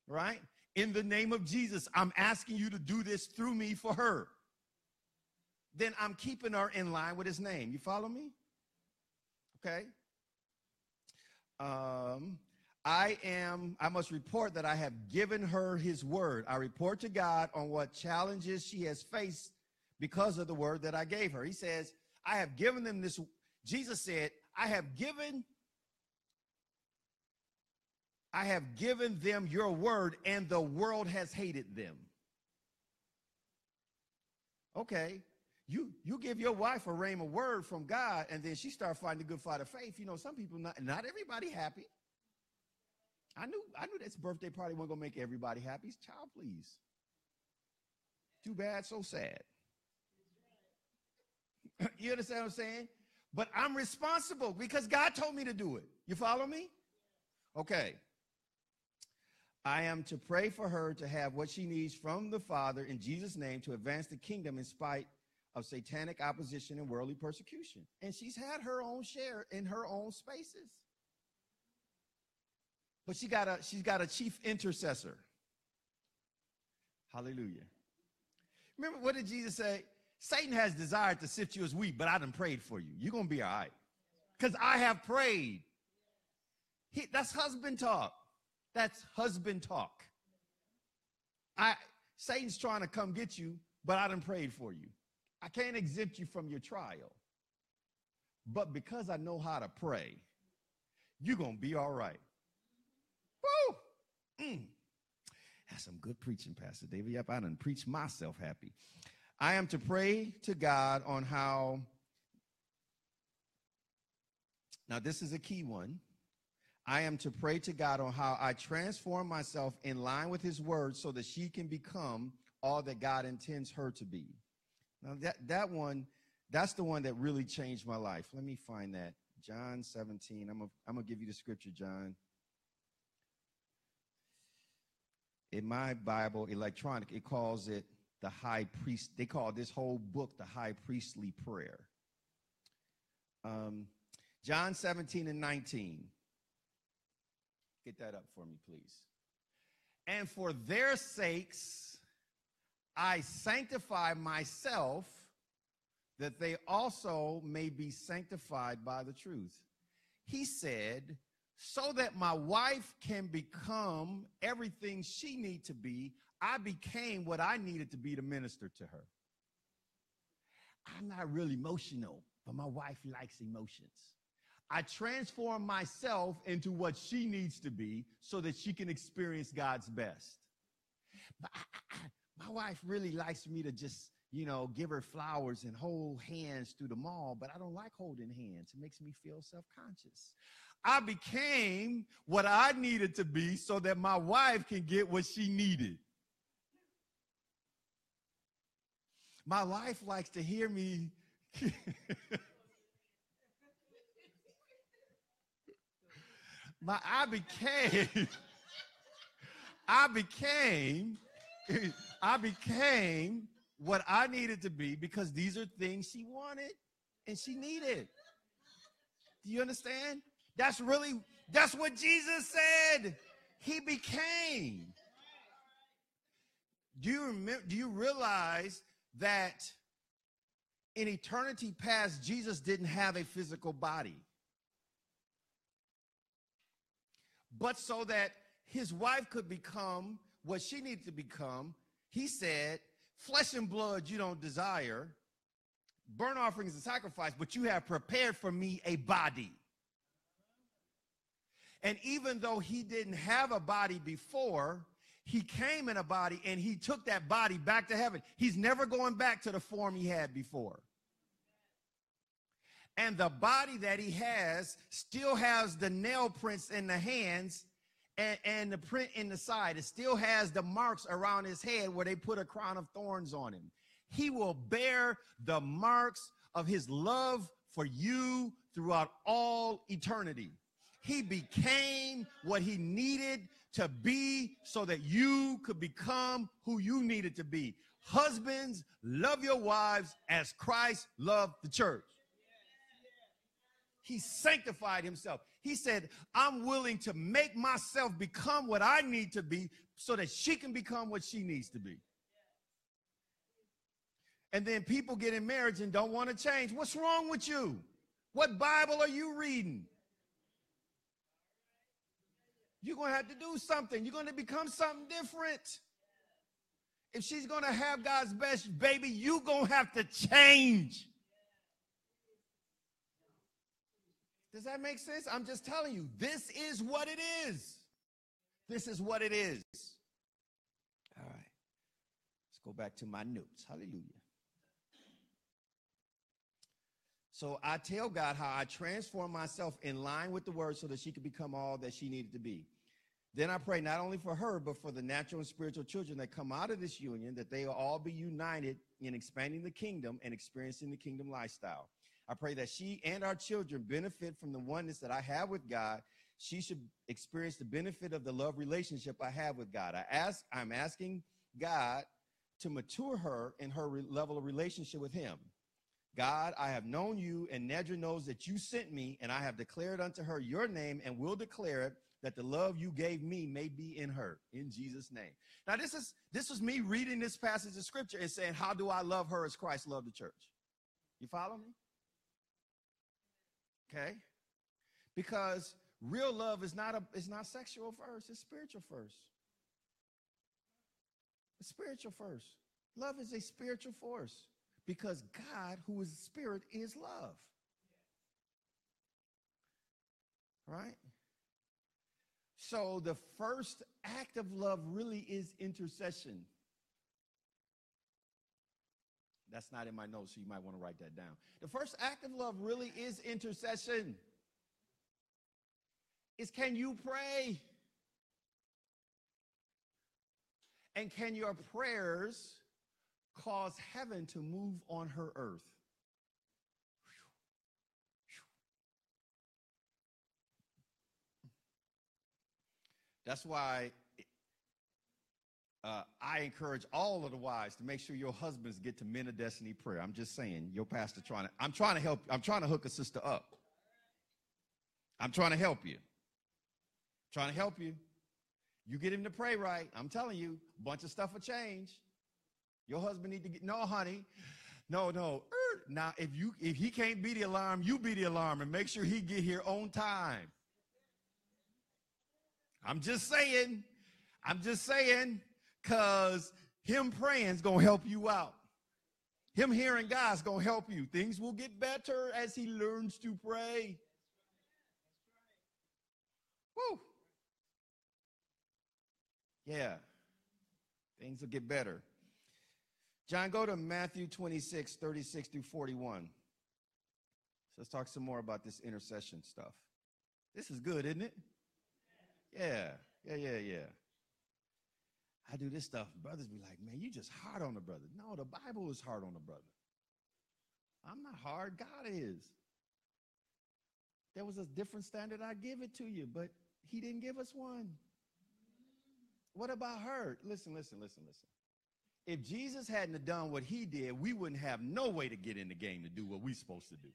Right? In the name of Jesus, I'm asking you to do this through me for her. Then I'm keeping her in line with his name. You follow me? Okay. Um, I am, I must report that I have given her his word. I report to God on what challenges she has faced because of the word that I gave her. He says, I have given them this. Jesus said, I have given I have given them your word and the world has hated them. Okay. You you give your wife a rhema word from God and then she start fighting the good fight of faith. You know, some people not not everybody happy. I knew I knew this birthday party wasn't gonna make everybody happy. Child, please. Too bad, so sad. you understand what I'm saying? But I'm responsible because God told me to do it. You follow me? Okay. I am to pray for her to have what she needs from the Father in Jesus' name to advance the kingdom in spite of satanic opposition and worldly persecution. And she's had her own share in her own spaces. But she got a she's got a chief intercessor. Hallelujah. Remember what did Jesus say? Satan has desired to sift you as wheat, but I done prayed for you. You're going to be all right. Because I have prayed. He, that's husband talk. That's husband talk. I Satan's trying to come get you, but I done prayed for you. I can't exempt you from your trial. But because I know how to pray, you're going to be all right. Woo! Mm. That's some good preaching, Pastor David. Yep, I done preached myself happy. I am to pray to God on how. Now, this is a key one. I am to pray to God on how I transform myself in line with His word so that she can become all that God intends her to be. Now, that, that one, that's the one that really changed my life. Let me find that. John 17. I'm going to give you the scripture, John. In my Bible, electronic, it calls it the high priest. They call this whole book the high priestly prayer. Um, John 17 and 19. Get that up for me, please. And for their sakes, I sanctify myself that they also may be sanctified by the truth. He said, so that my wife can become everything she need to be, I became what I needed to be to minister to her. I'm not really emotional, but my wife likes emotions. I transform myself into what she needs to be so that she can experience God's best. But I, I, my wife really likes me to just, you know, give her flowers and hold hands through the mall, but I don't like holding hands. It makes me feel self conscious. I became what I needed to be so that my wife can get what she needed. My wife likes to hear me. my I became I became I became what I needed to be because these are things she wanted and she needed. Do you understand? That's really that's what Jesus said. He became. Do you remember do you realize that in eternity past Jesus didn't have a physical body? But so that his wife could become what she needed to become, he said, Flesh and blood you don't desire, burnt offerings and sacrifice, but you have prepared for me a body. And even though he didn't have a body before, he came in a body and he took that body back to heaven. He's never going back to the form he had before. And the body that he has still has the nail prints in the hands and, and the print in the side. It still has the marks around his head where they put a crown of thorns on him. He will bear the marks of his love for you throughout all eternity. He became what he needed to be so that you could become who you needed to be. Husbands, love your wives as Christ loved the church. He sanctified himself. He said, I'm willing to make myself become what I need to be so that she can become what she needs to be. And then people get in marriage and don't want to change. What's wrong with you? What Bible are you reading? You're going to have to do something. You're going to become something different. If she's going to have God's best baby, you're going to have to change. Does that make sense? I'm just telling you, this is what it is. This is what it is. All right. Let's go back to my notes. Hallelujah. So I tell God how I transform myself in line with the word so that she could become all that she needed to be. Then I pray not only for her, but for the natural and spiritual children that come out of this union, that they will all be united in expanding the kingdom and experiencing the kingdom lifestyle. I pray that she and our children benefit from the oneness that I have with God. She should experience the benefit of the love relationship I have with God. I ask, I'm asking God to mature her in her re- level of relationship with Him. God, I have known you, and Nedra knows that you sent me, and I have declared unto her your name, and will declare it that the love you gave me may be in her in Jesus name. Now this is this was me reading this passage of scripture and saying how do I love her as Christ loved the church? You follow me? Okay? Because real love is not a is not sexual first, it's spiritual first. It's spiritual first. Love is a spiritual force because God, who is spirit, is love. Right? So the first act of love really is intercession. That's not in my notes, so you might want to write that down. The first act of love really is intercession. Is can you pray? And can your prayers cause heaven to move on her earth? That's why uh, I encourage all of the wives to make sure your husbands get to Men of Destiny prayer. I'm just saying, your pastor trying to, I'm trying to help, I'm trying to hook a sister up. I'm trying to help you. trying to help you. You get him to pray right. I'm telling you, a bunch of stuff will change. Your husband need to get, no, honey. No, no. Er, now, if you if he can't be the alarm, you be the alarm and make sure he get here on time. I'm just saying. I'm just saying because him praying is going to help you out. Him hearing God's going to help you. Things will get better as he learns to pray. Woo. Yeah. Things will get better. John, go to Matthew 26, 36 through 41. So let's talk some more about this intercession stuff. This is good, isn't it? Yeah, yeah, yeah, yeah. I do this stuff. Brothers be like, man, you just hard on the brother. No, the Bible is hard on the brother. I'm not hard. God is. There was a different standard. I give it to you, but he didn't give us one. What about her? Listen, listen, listen, listen. If Jesus hadn't done what he did, we wouldn't have no way to get in the game to do what we're supposed to do.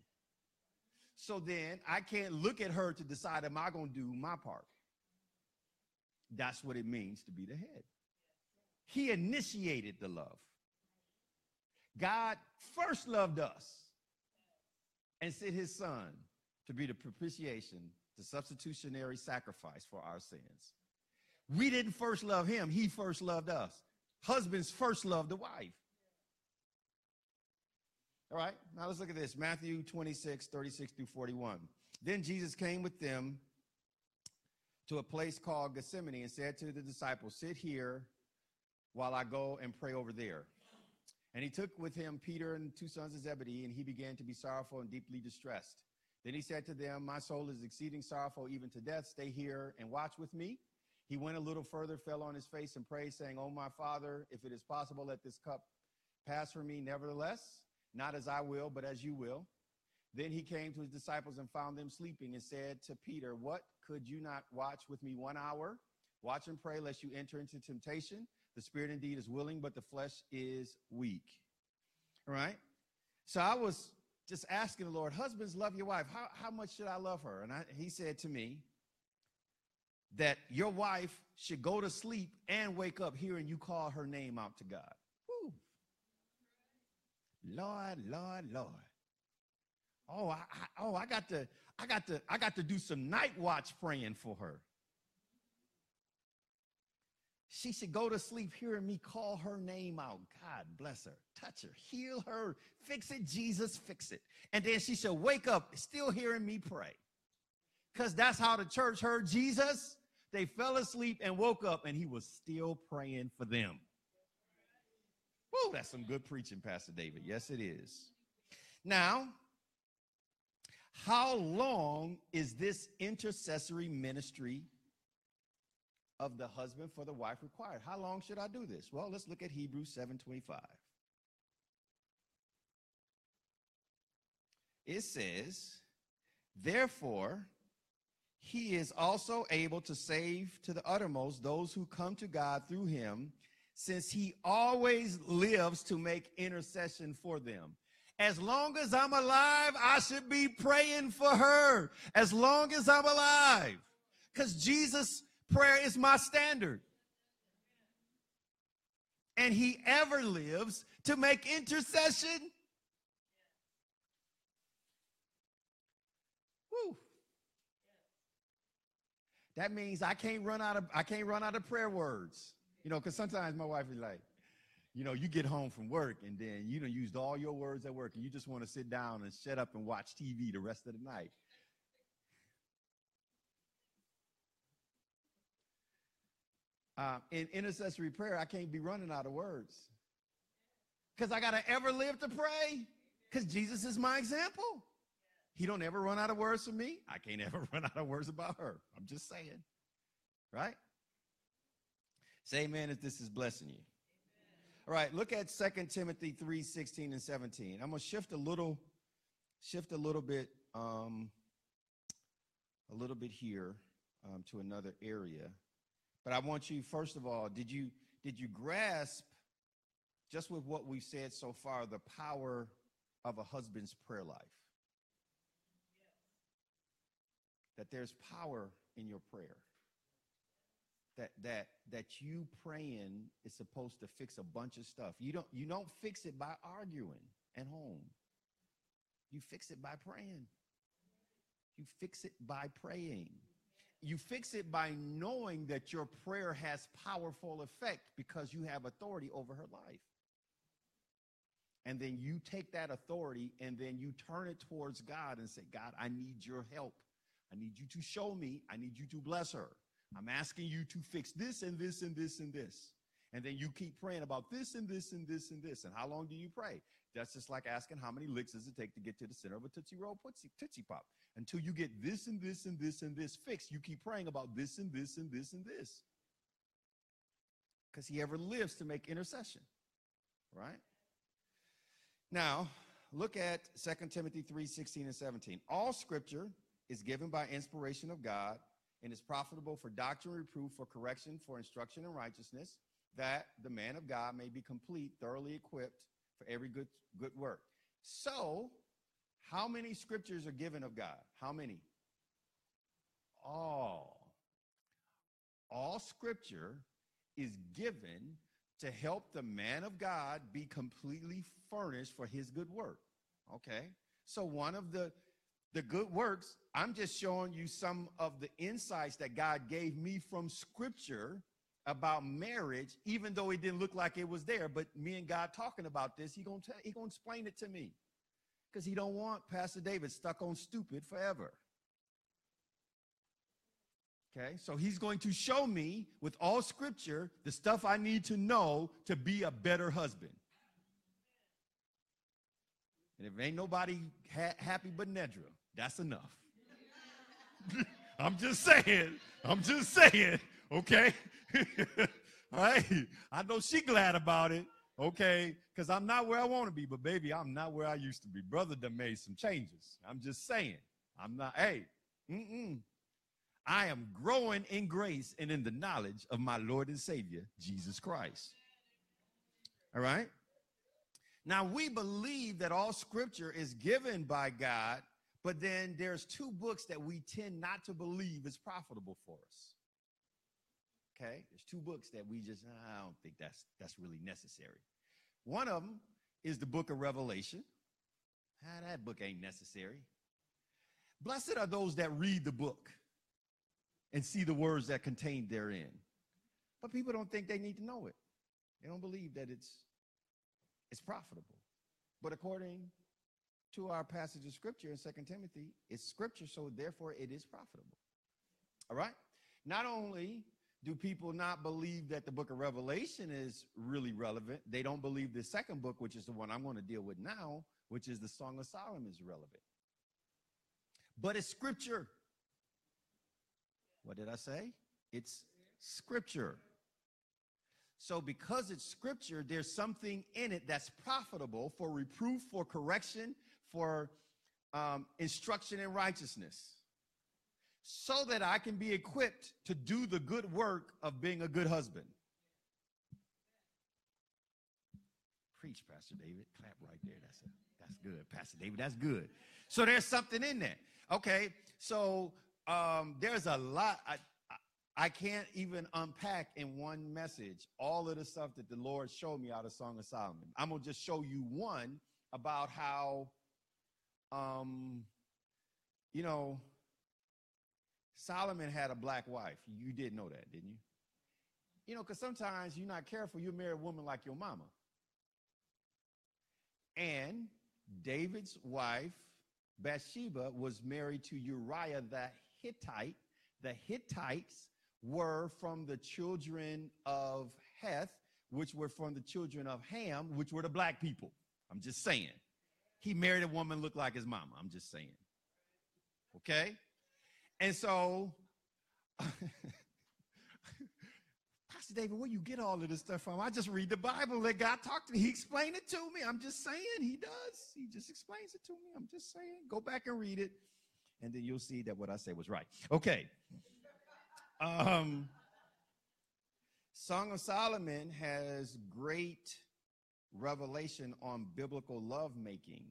So then I can't look at her to decide, am I going to do my part? That's what it means to be the head. He initiated the love. God first loved us and sent his son to be the propitiation, the substitutionary sacrifice for our sins. We didn't first love him, he first loved us. Husbands first love the wife. All right, now let's look at this Matthew 26, 36 through 41. Then Jesus came with them to a place called Gethsemane and said to the disciples, Sit here while I go and pray over there. And he took with him Peter and two sons of Zebedee, and he began to be sorrowful and deeply distressed. Then he said to them, My soul is exceeding sorrowful even to death. Stay here and watch with me. He went a little further, fell on his face, and prayed, saying, Oh, my Father, if it is possible, let this cup pass from me. Nevertheless, not as I will, but as you will. Then he came to his disciples and found them sleeping and said to Peter, What could you not watch with me one hour? Watch and pray lest you enter into temptation. The spirit indeed is willing, but the flesh is weak. All right? So I was just asking the Lord, husbands, love your wife. How, how much should I love her? And I, he said to me, that your wife should go to sleep and wake up hearing you call her name out to God. Woo. Lord, Lord, Lord. Oh, I, I, oh, I got to, I got to, I got to do some night watch praying for her. She should go to sleep hearing me call her name out. God bless her, touch her, heal her, fix it, Jesus, fix it. And then she should wake up still hearing me pray. Because that's how the church heard Jesus. They fell asleep and woke up, and he was still praying for them. Whoa, that's some good preaching, Pastor David. Yes, it is. Now, how long is this intercessory ministry of the husband for the wife required? How long should I do this? Well, let's look at Hebrews 7:25. It says, "Therefore, he is also able to save to the uttermost those who come to God through him, since he always lives to make intercession for them. As long as I'm alive, I should be praying for her. As long as I'm alive. Because Jesus' prayer is my standard. And he ever lives to make intercession. Woo. That means I can't run out of I can't run out of prayer words. You know, because sometimes my wife is like, you know, you get home from work and then you don't used all your words at work and you just want to sit down and shut up and watch TV the rest of the night. Uh, in intercessory prayer, I can't be running out of words because I got to ever live to pray because Jesus is my example. He don't ever run out of words for me. I can't ever run out of words about her. I'm just saying. Right? Say amen if this is blessing you. All right, look at Second Timothy 3, 16 and 17. I'm gonna shift a little, shift a little bit, um, a little bit here um, to another area. But I want you, first of all, did you did you grasp just with what we've said so far the power of a husband's prayer life? that there's power in your prayer. That that that you praying is supposed to fix a bunch of stuff. You don't you don't fix it by arguing at home. You fix it by praying. You fix it by praying. You fix it by knowing that your prayer has powerful effect because you have authority over her life. And then you take that authority and then you turn it towards God and say, God, I need your help. I need you to show me. I need you to bless her. I'm asking you to fix this and this and this and this. And then you keep praying about this and this and this and this. And how long do you pray? That's just like asking how many licks does it take to get to the center of a Tootsie Roll Tootsie, Pop. Until you get this and this and this and this fixed, you keep praying about this and this and this and this. because he ever lives to make intercession. Right? Now, look at 2 Timothy 3 16 and 17. All scripture is given by inspiration of God and is profitable for doctrine, reproof, for correction, for instruction in righteousness, that the man of God may be complete, thoroughly equipped for every good, good work. So, how many scriptures are given of God? How many? All. All scripture is given to help the man of God be completely furnished for his good work. Okay? So one of the the good works, I'm just showing you some of the insights that God gave me from scripture about marriage, even though it didn't look like it was there. But me and God talking about this, he gonna he gonna explain it to me. Because he don't want Pastor David stuck on stupid forever. Okay, so he's going to show me with all scripture the stuff I need to know to be a better husband. And if ain't nobody ha- happy but Nedra, that's enough. I'm just saying. I'm just saying. Okay. All right. I know she glad about it. Okay. Because I'm not where I want to be, but baby, I'm not where I used to be. Brother done made some changes. I'm just saying. I'm not, hey, mm-mm. I am growing in grace and in the knowledge of my Lord and Savior, Jesus Christ. All right? Now, we believe that all scripture is given by God, but then there's two books that we tend not to believe is profitable for us. Okay? There's two books that we just, I don't think that's that's really necessary. One of them is the book of Revelation. Ah, that book ain't necessary. Blessed are those that read the book and see the words that contained therein. But people don't think they need to know it. They don't believe that it's it's profitable. But according to our passage of scripture in Second Timothy, it's scripture, so therefore it is profitable. All right? Not only do people not believe that the book of Revelation is really relevant, they don't believe the second book, which is the one I'm going to deal with now, which is the Song of Solomon, is relevant. But it's scripture. What did I say? It's scripture. So, because it's scripture, there's something in it that's profitable for reproof, for correction, for um, instruction in righteousness, so that I can be equipped to do the good work of being a good husband. Preach, Pastor David. Clap right there. That's a, that's good, Pastor David. That's good. So there's something in there. Okay, so um, there's a lot. I, I, can't even unpack in one message all of the stuff that the Lord showed me out of Song of Solomon. I'm gonna just show you one about how, um, you know, Solomon had a black wife. You did know that, didn't you? You know, because sometimes you're not careful, you marry a woman like your mama. And David's wife, Bathsheba, was married to Uriah the Hittite. The Hittites were from the children of Heth, which were from the children of Ham, which were the black people. I'm just saying. He married a woman looked like his mama. I'm just saying. Okay? And so, Pastor David, where you get all of this stuff from? I just read the Bible. Let God talk to me. He explained it to me. I'm just saying. He does. He just explains it to me. I'm just saying. Go back and read it and then you'll see that what I say was right. Okay. Um, Song of Solomon has great revelation on biblical lovemaking.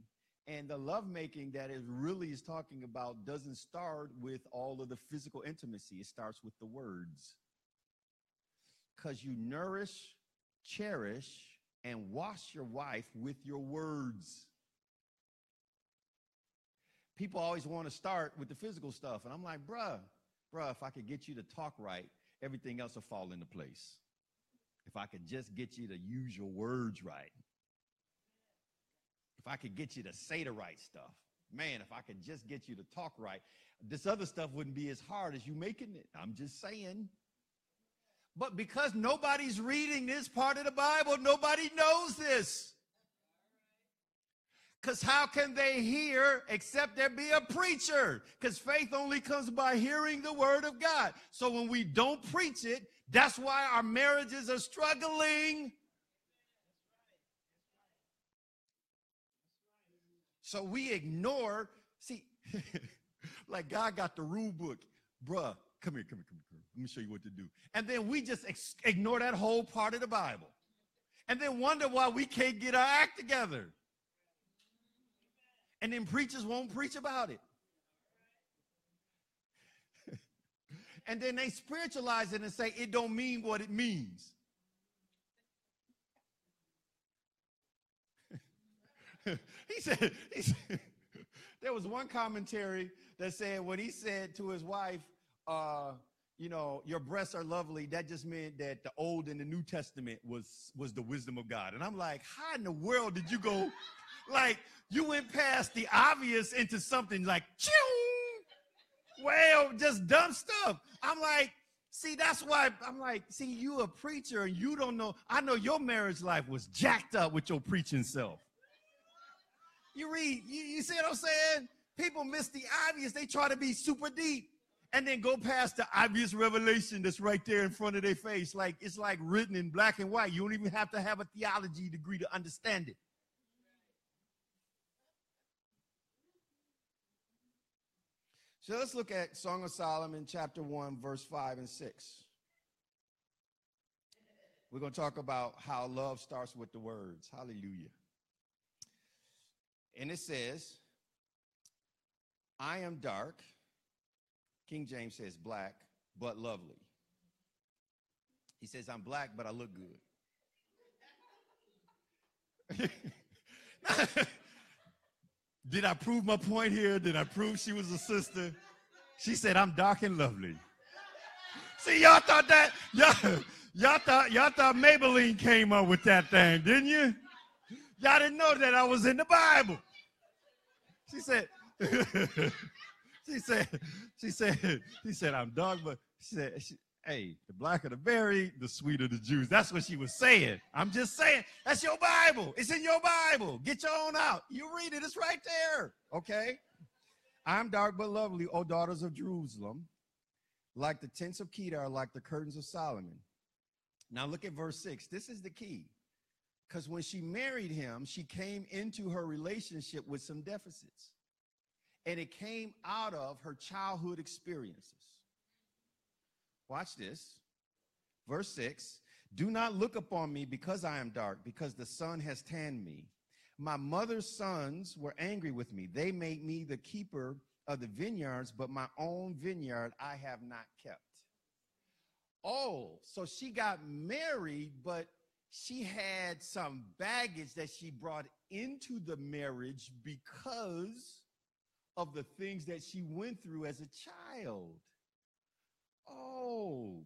And the lovemaking that it really is talking about doesn't start with all of the physical intimacy, it starts with the words. Because you nourish, cherish, and wash your wife with your words people always want to start with the physical stuff. And I'm like, bruh, bruh, if I could get you to talk right, everything else will fall into place. If I could just get you to use your words right. If I could get you to say the right stuff. Man, if I could just get you to talk right, this other stuff wouldn't be as hard as you making it. I'm just saying. But because nobody's reading this part of the Bible, nobody knows this. Because how can they hear except there be a preacher? Because faith only comes by hearing the word of God. So when we don't preach it, That's why our marriages are struggling. So we ignore, see, like God got the rule book. Bruh, come here, come here, come here. Let me show you what to do. And then we just ex- ignore that whole part of the Bible. And then wonder why we can't get our act together. And then preachers won't preach about it. and then they spiritualize it and say it don't mean what it means. he said, he said there was one commentary that said when he said to his wife, uh, you know, your breasts are lovely, that just meant that the Old and the New Testament was was the wisdom of God. And I'm like, how in the world did you go? Like, you went past the obvious into something like, well, just dumb stuff. I'm like, see, that's why I'm like, see, you a preacher and you don't know. I know your marriage life was jacked up with your preaching self. You read, you, you see what I'm saying? People miss the obvious. They try to be super deep and then go past the obvious revelation that's right there in front of their face. Like it's like written in black and white. You don't even have to have a theology degree to understand it. So let's look at Song of Solomon, chapter 1, verse 5 and 6. We're going to talk about how love starts with the words. Hallelujah. And it says, I am dark. King James says black, but lovely. He says, I'm black, but I look good. Did I prove my point here? Did I prove she was a sister? She said, I'm dark and lovely. See, y'all thought that, y'all, y'all thought, y'all thought Maybelline came up with that thing, didn't you? Y'all didn't know that I was in the Bible. She said, she said, she said, she said, I'm dark, but she said, she, hey, the blacker the berry, the sweeter the juice. That's what she was saying. I'm just saying, that's your Bible. It's in your Bible. Get your own out. You read it, it's right there. Okay? I'm dark but lovely, O daughters of Jerusalem, like the tents of Kedar, like the curtains of Solomon. Now look at verse 6. This is the key. Because when she married him, she came into her relationship with some deficits. And it came out of her childhood experiences. Watch this. Verse 6 Do not look upon me because I am dark, because the sun has tanned me. My mother's sons were angry with me. They made me the keeper of the vineyards, but my own vineyard I have not kept. Oh, so she got married, but she had some baggage that she brought into the marriage because of the things that she went through as a child. Oh,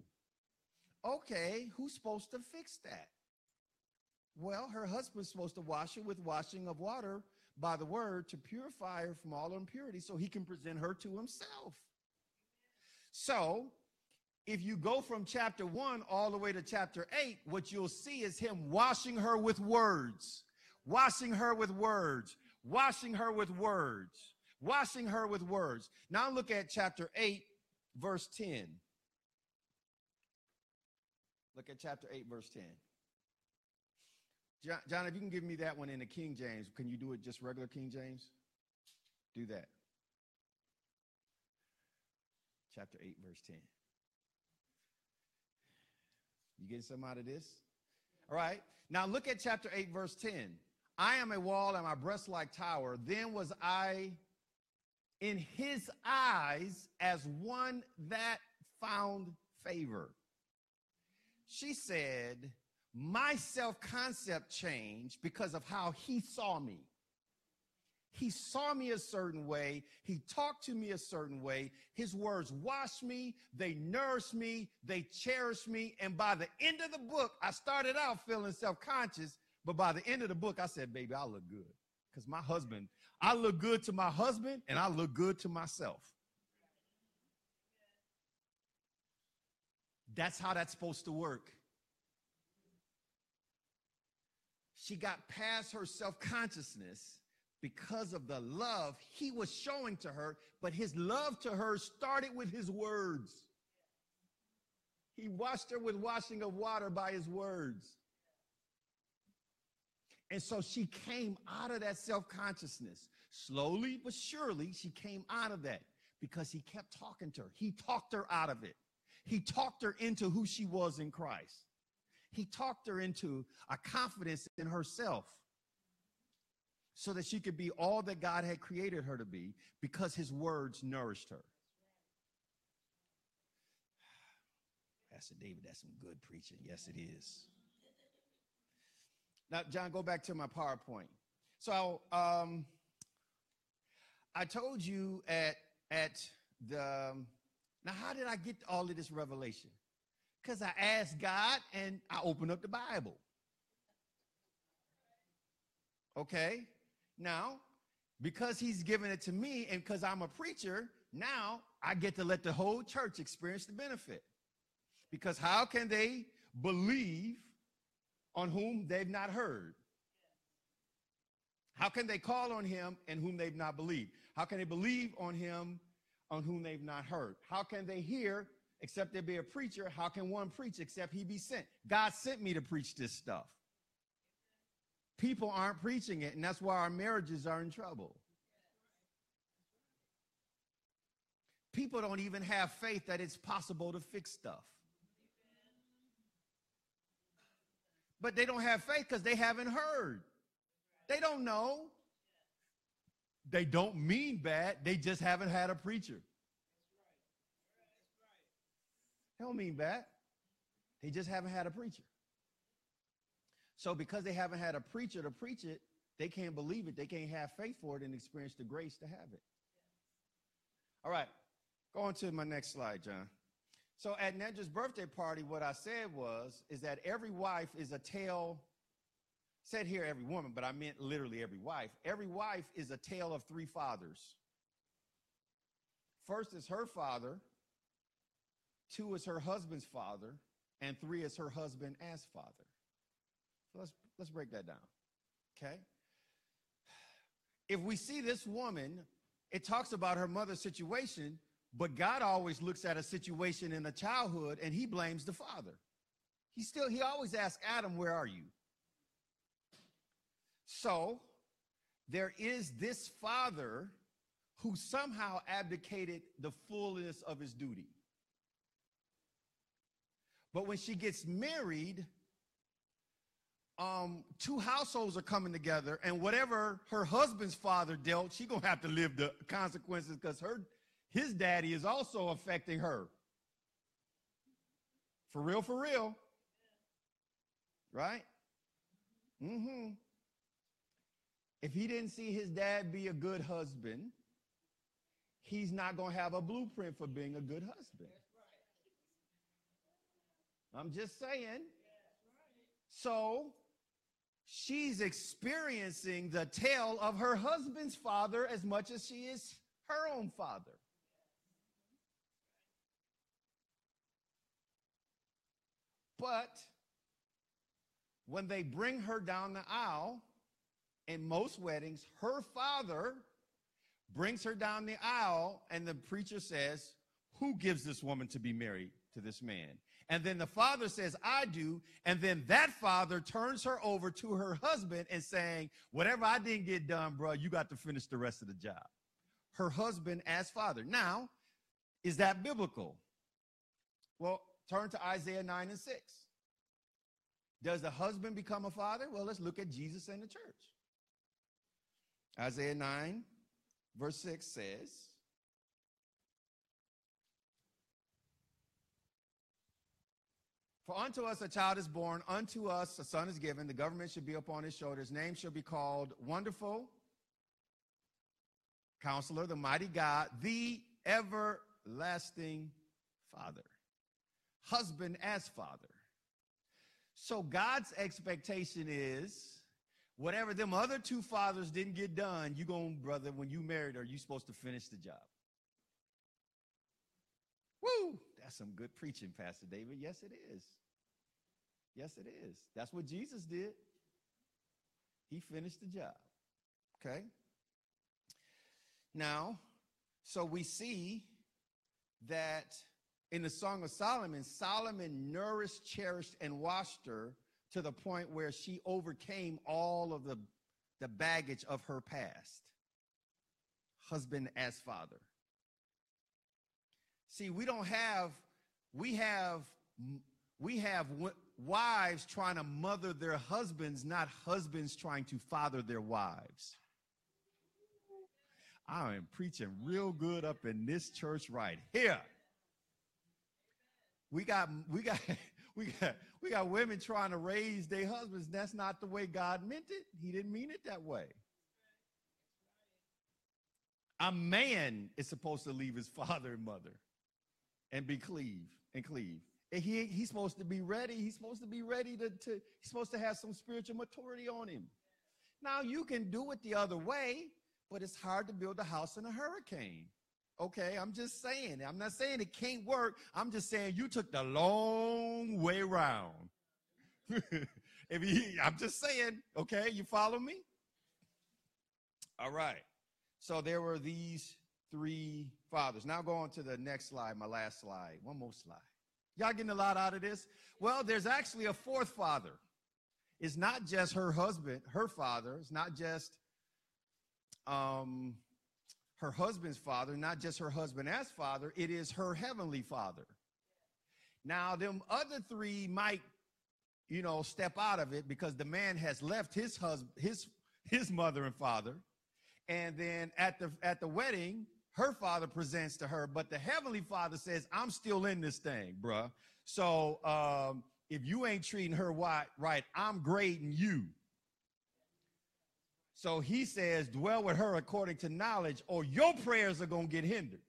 okay. Who's supposed to fix that? Well, her husband's supposed to wash her with washing of water by the word to purify her from all impurity so he can present her to himself. So, if you go from chapter 1 all the way to chapter 8, what you'll see is him washing her with words, washing her with words, washing her with words, washing her with words. Now look at chapter 8, verse 10. Look at chapter 8, verse 10. John, John, if you can give me that one in the King James, can you do it just regular King James? Do that. Chapter 8, verse 10. You getting some out of this? All right. Now look at chapter 8, verse 10. I am a wall and my breast like tower. Then was I in his eyes as one that found favor. She said, My self concept changed because of how he saw me. He saw me a certain way. He talked to me a certain way. His words washed me. They nourished me. They cherished me. And by the end of the book, I started out feeling self conscious. But by the end of the book, I said, baby, I look good. Because my husband, I look good to my husband and I look good to myself. That's how that's supposed to work. She got past her self consciousness because of the love he was showing to her, but his love to her started with his words. He washed her with washing of water by his words. And so she came out of that self consciousness. Slowly but surely, she came out of that because he kept talking to her. He talked her out of it. He talked her into who she was in Christ. He talked her into a confidence in herself so that she could be all that God had created her to be because his words nourished her. Pastor David, that's some good preaching. Yes, it is. Now, John, go back to my PowerPoint. So, um, I told you at at the now, how did I get all of this revelation? Because I asked God and I opened up the Bible. Okay, now because He's given it to me and because I'm a preacher, now I get to let the whole church experience the benefit. Because how can they believe on whom they've not heard? How can they call on him and whom they've not believed? How can they believe on him on whom they've not heard? How can they hear except there be a preacher? How can one preach except he be sent? God sent me to preach this stuff. People aren't preaching it, and that's why our marriages are in trouble. People don't even have faith that it's possible to fix stuff. but they don't have faith because they haven't heard. They don't know. They don't mean bad. They just haven't had a preacher. They don't mean bad. They just haven't had a preacher. So because they haven't had a preacher to preach it, they can't believe it. They can't have faith for it and experience the grace to have it. All right. Go on to my next slide, John. So at Nedra's birthday party, what I said was, is that every wife is a tale, said here every woman, but I meant literally every wife. Every wife is a tale of three fathers. First is her father, two is her husband's father, and three is her husband as father. So let's let's break that down. Okay? If we see this woman, it talks about her mother's situation, but God always looks at a situation in a childhood and he blames the father. He still, he always asks Adam, Where are you? So there is this father who somehow abdicated the fullness of his duty. But when she gets married, um, two households are coming together, and whatever her husband's father dealt, she's gonna have to live the consequences because her his daddy is also affecting her. For real, for real. Right? Mm-hmm. If he didn't see his dad be a good husband, he's not going to have a blueprint for being a good husband. I'm just saying. So she's experiencing the tale of her husband's father as much as she is her own father. But when they bring her down the aisle, in most weddings, her father brings her down the aisle, and the preacher says, Who gives this woman to be married to this man? And then the father says, I do. And then that father turns her over to her husband and saying, Whatever I didn't get done, bro, you got to finish the rest of the job. Her husband as father. Now, is that biblical? Well, Turn to Isaiah 9 and 6. Does the husband become a father? Well, let's look at Jesus and the church. Isaiah 9, verse 6 says, For unto us a child is born, unto us a son is given, the government should be upon his shoulders. Name shall be called Wonderful, Counselor, the Mighty God, the Everlasting Father husband as father. So God's expectation is whatever them other two fathers didn't get done, you going, brother, when you married are you supposed to finish the job. Woo! That's some good preaching, Pastor David. Yes, it is. Yes, it is. That's what Jesus did. He finished the job. Okay? Now, so we see that in the Song of Solomon, Solomon nourished, cherished, and washed her to the point where she overcame all of the, the baggage of her past. Husband as father. See, we don't have, we have, we have wives trying to mother their husbands, not husbands trying to father their wives. I am preaching real good up in this church right here. We got, we got, we got, we got women trying to raise their husbands. That's not the way God meant it. He didn't mean it that way. A man is supposed to leave his father and mother and be cleave and cleave. And he, he's supposed to be ready. He's supposed to be ready to, to, he's supposed to have some spiritual maturity on him. Now you can do it the other way, but it's hard to build a house in a hurricane. Okay, I'm just saying. I'm not saying it can't work. I'm just saying you took the long way around. if you, I'm just saying, okay, you follow me? All right. So there were these three fathers. Now go on to the next slide, my last slide. One more slide. Y'all getting a lot out of this? Well, there's actually a fourth father. It's not just her husband, her father. It's not just um, her husband's father, not just her husband as father. It is her heavenly father. Now, them other three might, you know, step out of it because the man has left his husband, his his mother and father, and then at the at the wedding, her father presents to her, but the heavenly father says, I'm still in this thing, bruh. So um, if you ain't treating her right, right, I'm grading you. So he says, dwell with her according to knowledge, or your prayers are going to get hindered.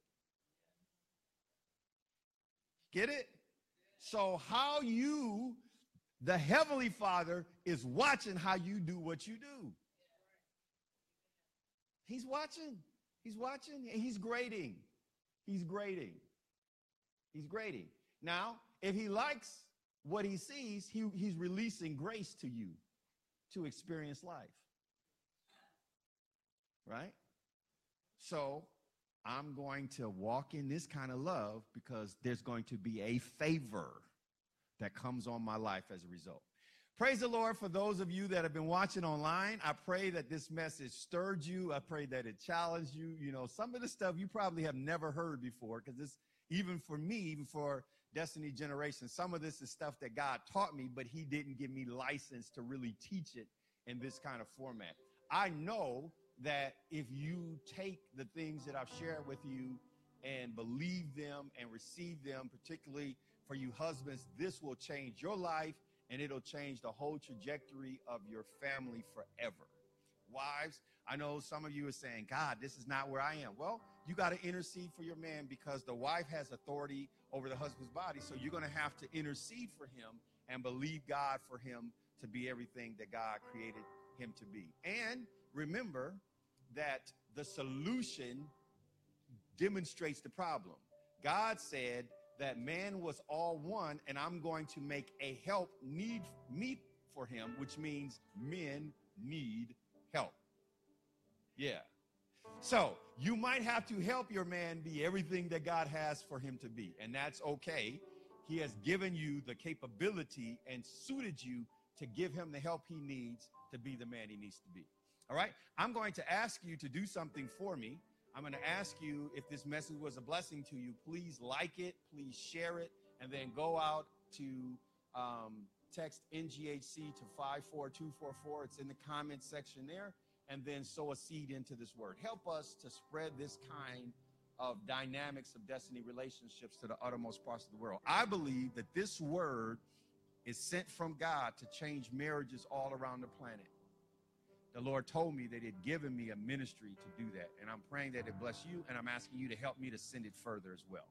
Get it? So, how you, the Heavenly Father, is watching how you do what you do. He's watching. He's watching he's grading. He's grading. He's grading. Now, if he likes what he sees, he, he's releasing grace to you to experience life. Right? So I'm going to walk in this kind of love because there's going to be a favor that comes on my life as a result. Praise the Lord for those of you that have been watching online. I pray that this message stirred you. I pray that it challenged you. You know, some of the stuff you probably have never heard before because it's even for me, even for Destiny Generation, some of this is stuff that God taught me, but He didn't give me license to really teach it in this kind of format. I know that if you take the things that I've shared with you and believe them and receive them, particularly for you husbands, this will change your life and it'll change the whole trajectory of your family forever. Wives, I know some of you are saying, God, this is not where I am. Well, you got to intercede for your man because the wife has authority over the husband's body. So you're going to have to intercede for him and believe God for him to be everything that God created him to be. And remember that the solution demonstrates the problem. God said, that man was all one, and I'm going to make a help need meet for him, which means men need help. Yeah. So you might have to help your man be everything that God has for him to be, and that's okay. He has given you the capability and suited you to give him the help he needs to be the man he needs to be. All right. I'm going to ask you to do something for me. I'm going to ask you if this message was a blessing to you. Please like it, please share it, and then go out to um, text NGHC to 54244. It's in the comments section there, and then sow a seed into this word. Help us to spread this kind of dynamics of destiny relationships to the uttermost parts of the world. I believe that this word is sent from God to change marriages all around the planet the Lord told me that He'd given me a ministry to do that. And I'm praying that it bless you, and I'm asking you to help me to send it further as well.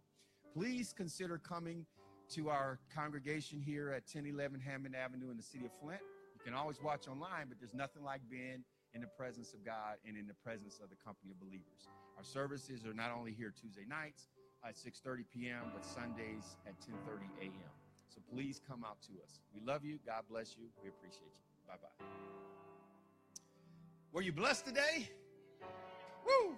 Please consider coming to our congregation here at 1011 Hammond Avenue in the city of Flint. You can always watch online, but there's nothing like being in the presence of God and in the presence of the company of believers. Our services are not only here Tuesday nights at 6:30 p.m., but Sundays at 10:30 a.m. So please come out to us. We love you. God bless you. We appreciate you. Bye bye. Were you blessed today? Woo!